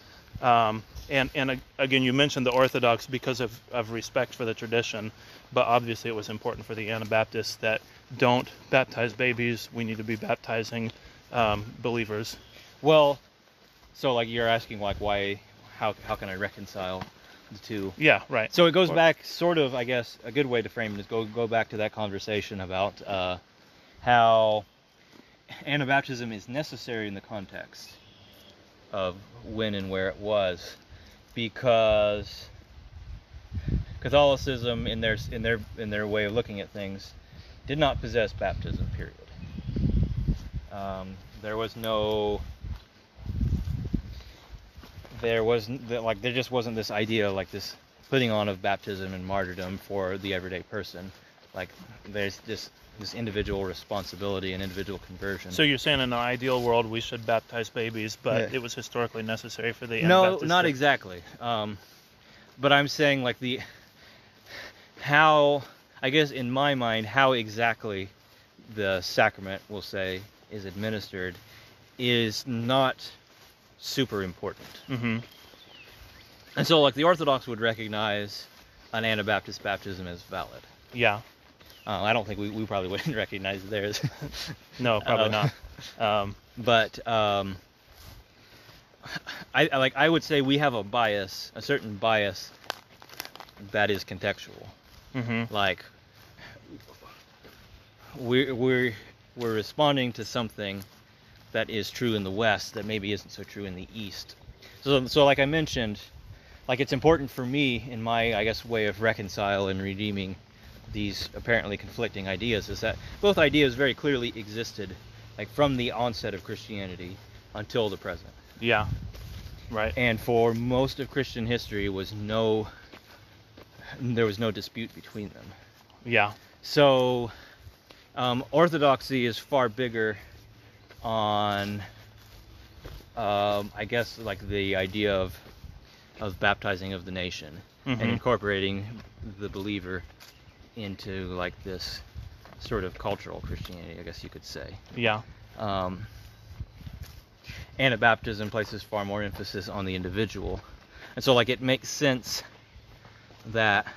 Um, and and again, you mentioned the Orthodox because of, of respect for the tradition, but obviously it was important for the Anabaptists that don't baptize babies. We need to be baptizing um, believers. Well, so like you're asking like why, how how can I reconcile the two? Yeah, right. So it goes Or- back, sort of, I guess, a good way to frame it is go go back to that conversation about uh, how Anabaptism is necessary in the context of when and where it was, because Catholicism, in their in their in their way of looking at things, did not possess baptism. Period. Um, there was no there wasn't like there just wasn't this idea like this putting on of baptism and martyrdom for the everyday person. Like there's this this individual responsibility and individual conversion. So you're saying in an ideal world we should baptize babies, but Yeah. it was historically necessary for the no, not exactly. Um, but I'm saying like the how I guess in my mind how exactly the sacrament we'll say is administered is not super important. Mhm. And so like the Orthodox would recognize an Anabaptist baptism as valid. Yeah. Uh, I don't think we, we probably [LAUGHS] wouldn't recognize theirs. [LAUGHS] No, probably Uh, not. Um, but um, I, I like I would say we have a bias, a certain bias that is contextual. mhm. Like we're we're we're responding to something that is true in the West that maybe isn't so true in the East. So so like I mentioned, like it's important for me in my I guess way of reconcile and redeeming these apparently conflicting ideas is that both ideas very clearly existed like from the onset of Christianity until the present. Yeah. Right. And for most of Christian history was no there was no dispute between them. Yeah. So, um, orthodoxy is far bigger on, um, I guess, like the idea of of baptizing of the nation Mhm. and incorporating the believer into like this sort of cultural Christianity, I guess you could say. Yeah. Um, Anabaptism places far more emphasis on the individual, and so like it makes sense that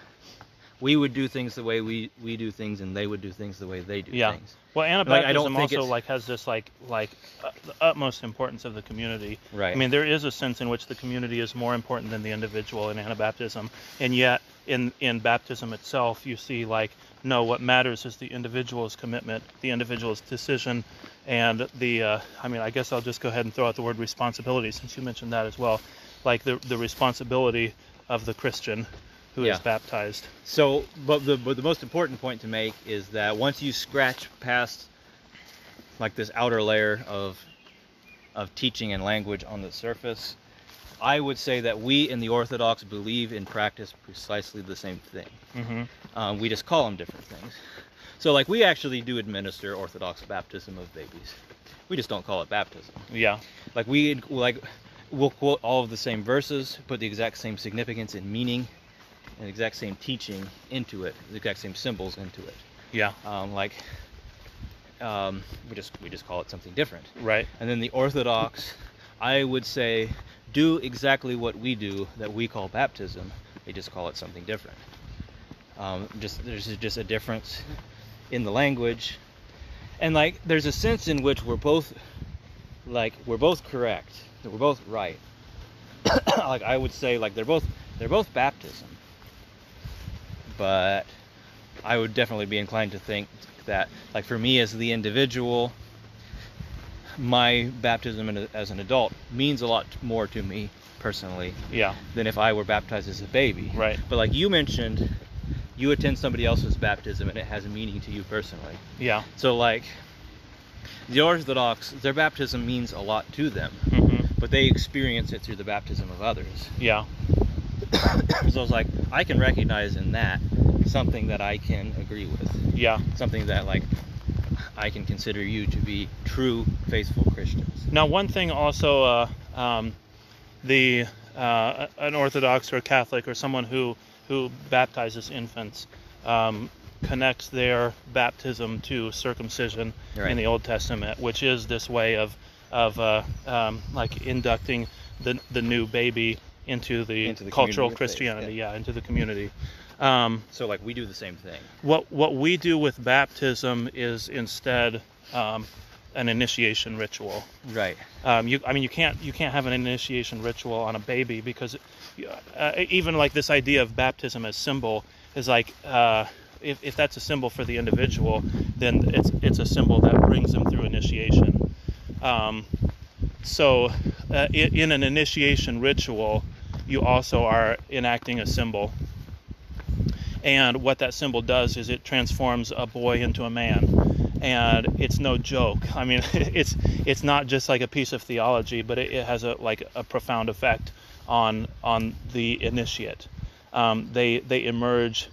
we would do things the way we we do things, and they would do things the way they do Yeah. things. Well, Anabaptism don't also like has this like like uh, the utmost importance of the community. Right. I mean, there is a sense in which the community is more important than the individual in Anabaptism, and yet in in baptism itself, you see like no, what matters is the individual's commitment, the individual's decision, and the. Uh, I mean, I guess I'll just go ahead and throw out the word responsibility since you mentioned that as well, like the the responsibility of the Christian who is Yeah. baptized. So, but the but the most important point to make is that once you scratch past like this outer layer of of teaching and language on the surface, I would say that we in the Orthodox believe in practice precisely the same thing. hmm Um, we just call them different things. So, like, we actually do administer Orthodox baptism of babies. We just don't call it baptism. Yeah. Like, we like we'll quote all of the same verses, put the exact same significance and meaning, and exact same teaching into it, the exact same symbols into it. Yeah. Um, like, um, we just we just call it something different. Right. And then the Orthodox, I would say, do exactly what we do that we call baptism. They just call it something different. Um, just there's just a difference in the language, and like there's a sense in which we're both like we're both correct. We're both right. [COUGHS] like I would say, like they're both they're both baptism, but I would definitely be inclined to think that, like for me as the individual, my baptism as an adult means a lot more to me personally Yeah. than if I were baptized as a baby. Right. But like you mentioned, you attend somebody else's baptism and it has a meaning to you personally. Yeah. So like the Orthodox, their baptism means a lot to them, hmm but they experience it through the baptism of others. Yeah. [COUGHS] so it's like I can recognize in that something that I can agree with. Yeah. Something that like I can consider you to be true, faithful Christians. Now, one thing also, uh, um, the uh, an Orthodox or a Catholic or someone who who baptizes infants um, connects their baptism to circumcision Right. in the Old Testament, which is this way of of uh, um, like inducting the the new baby into the, Into the cultural community of faith, Christianity, yeah. yeah. into the community. Um, So like we do the same thing. what what we do with baptism is instead um, an initiation ritual. Right. Um, you, I mean, you can't you can't have an initiation ritual on a baby because uh, even like this idea of baptism as symbol is like uh, if, if that's a symbol for the individual, then it's it's a symbol that brings them through initiation. Um, so uh, in, in an initiation ritual, you also are enacting a symbol. And what that symbol does is it transforms a boy into a man. And it's no joke. I mean, [LAUGHS] it's it's not just like a piece of theology, but it, it has a like a profound effect on on the initiate. um, they they emerge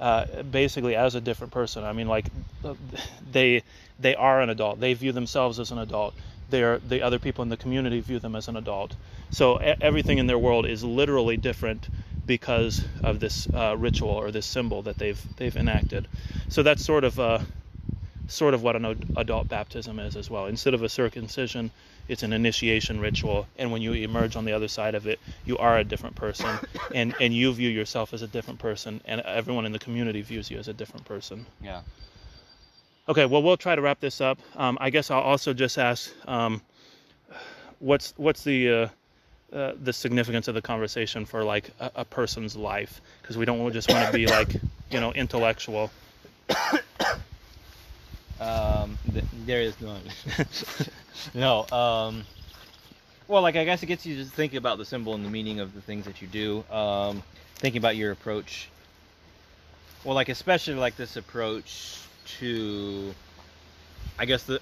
uh, basically as a different person. I mean, like [LAUGHS] they they are an adult. They view themselves as an adult. They're the other people in the community view them as an adult. So everything in their world is literally different because of this uh, ritual or this symbol that they've they've enacted. So that's sort of uh, sort of what an adult baptism is as well. Instead of a circumcision, it's an initiation ritual, and when you emerge on the other side of it, you are a different person, [COUGHS] and and you view yourself as a different person, and everyone in the community views you as a different person. Yeah. Okay, well, we'll try to wrap this up. Um, I guess I'll also just ask, um, what's what's the uh, uh, the significance of the conversation for like a, a person's life? Because we don't just want to be like you know intellectual. [COUGHS] Um, th- there is none. [LAUGHS] no. Um, well, like I guess it gets you to think about the symbol and the meaning of the things that you do. Um, thinking about your approach. Well, like especially like this approach to, I guess the.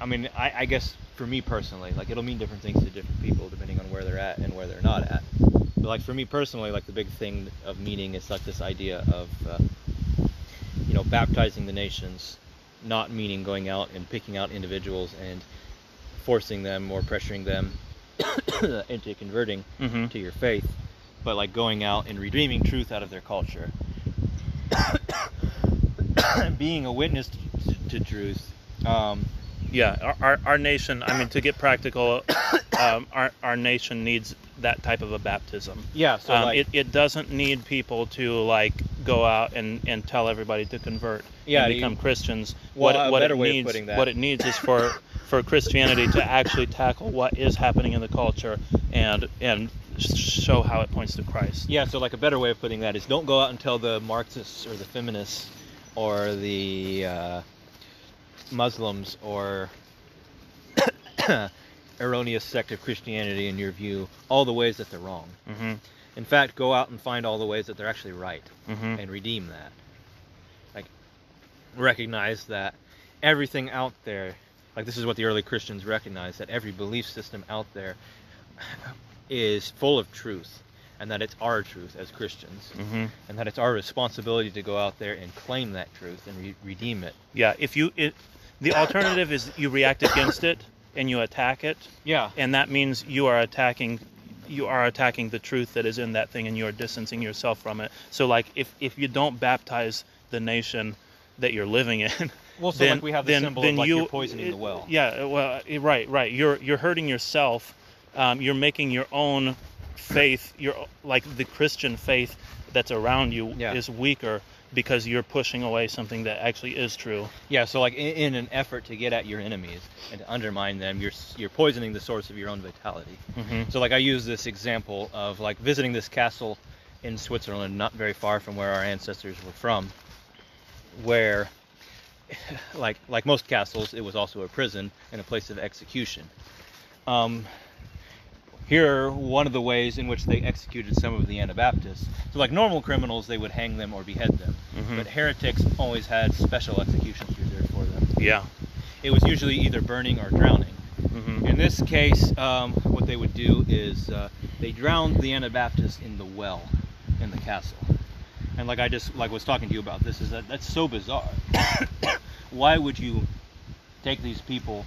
I mean, I, I guess for me personally, like it'll mean different things to different people depending on where they're at and where they're not at. But like for me personally, like the big thing of meaning is like this idea of. Uh, you know, baptizing the nations, not meaning going out and picking out individuals and forcing them or pressuring them [COUGHS] into converting hmm to your faith, but like going out and redeeming truth out of their culture. [COUGHS] Being a witness to, to truth. Um, Yeah, our, our nation. I mean, to get practical, um, our our nation needs that type of a baptism. yeah, so um, like, it, it doesn't need people to like go out and, and tell everybody to convert Yeah, and you- become Christians. Well, what a what it needs what it needs is for for Christianity to actually tackle what is happening in the culture and and show how it points to Christ. Yeah, so like a better way of putting that is don't go out and tell the Marxists or the feminists or the uh, Muslims or [COUGHS] erroneous sect of Christianity in your view all the ways that they're wrong. hmm In fact, go out and find all the ways that they're actually right hmm and redeem that. Like recognize that everything out there, like this is what the early Christians recognized that every belief system out there is full of truth and that it's our truth as Christians hmm and that it's our responsibility to go out there and claim that truth and re- redeem it. Yeah, if you it, the alternative is you react against it and you attack it, Yeah. and that means you are attacking you are attacking the truth that is in that thing and you are distancing yourself from it so like if if you don't baptize the nation that you're living in [LAUGHS] Well, so then, like we have the then, symbol then of like you, you're poisoning the well. yeah well eh, right right you're you're hurting yourself um, you're making your own faith your like the christian faith that's around you Yeah. is weaker because you're pushing away something that actually is true Yeah, so like in, in an effort to get at your enemies and to undermine them, you're you're poisoning the source of your own vitality. hmm So like I use this example of like visiting this castle in Switzerland, not very far from where our ancestors were from, where [LAUGHS] like like most castles, it was also a prison and a place of execution. Um, here, one of the ways in which they executed some of the Anabaptists. So, like normal criminals, they would hang them or behead them, Mhm. but heretics always had special executions reserved for them. yeah It was usually either burning or drowning. hmm In this case, um, what they would do is uh, they drowned the Anabaptists in the well in the castle. And like I just like was talking to you about this, is that that's so bizarre. [COUGHS] Why would you take these people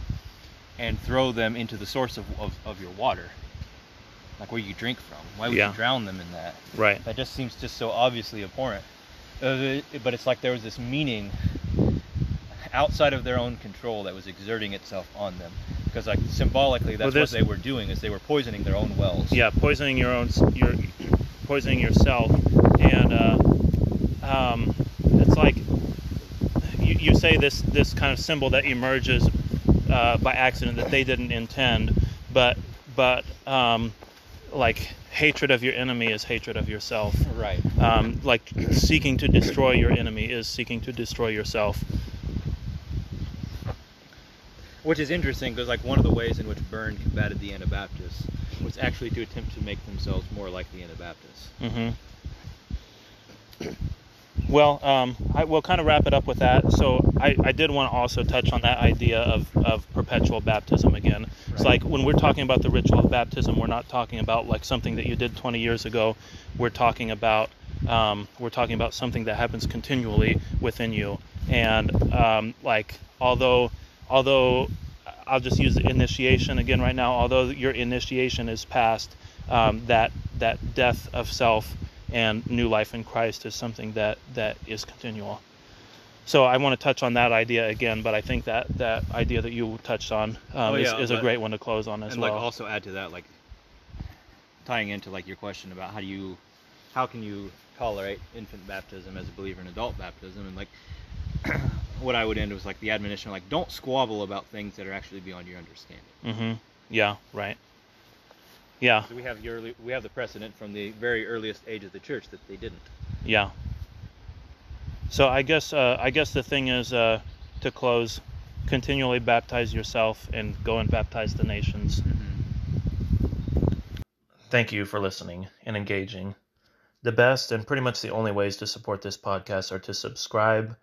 and throw them into the source of, of, of your water, like where you drink from? Why would Yeah. you drown them in that? right That just seems just so obviously abhorrent. Uh, but it's like there was this meaning outside of their own control that was exerting itself on them. Because like symbolically, that's what they were doing is they were poisoning their own wells. yeah poisoning your own your poisoning yourself and uh, um, it's like you, you say this this kind of symbol that emerges uh, by accident that they didn't intend but but um, like hatred of your enemy is hatred of yourself Right. um, like seeking to destroy your enemy is seeking to destroy yourself Which is interesting because like one of the ways in which Bern combated the Anabaptists was actually to attempt to make themselves more like the Anabaptists. hmm Well, um, I will kind of wrap it up with that. So I, I did want to also touch on that idea of, of perpetual baptism again. It's like when we're talking about the ritual of baptism, we're not talking about like something that you did 20 years ago. We're talking about um, we're talking about something that happens continually within you. And um, like although although I'll just use initiation again right now. Although your initiation is past, um, that that death of self and new life in Christ is something that that is continual. So I want to touch on that idea again, but I think that that idea that you touched on um, Oh, is, yeah, is a but- great one to close on as and well. like also add to that like tying into like your question about how do you how can you tolerate infant baptism as a believer in adult baptism and like [CLEARS THROAT] what I would end was like the admonition like don't squabble about things that are actually beyond your understanding. Mm-hmm. Yeah. Right. Yeah. So we have the early, we have the precedent from the very earliest age of the church that they didn't. Yeah. So I guess uh, I guess the thing is uh, to close, continually baptize yourself and go and baptize the nations. Thank you for listening and engaging. The best and pretty much the only ways to support this podcast are to subscribe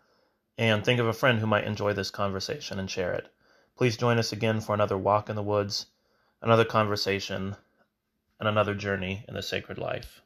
and think of a friend who might enjoy this conversation and share it. Please join us again for another walk in the woods, another conversation, and another journey in the sacred life.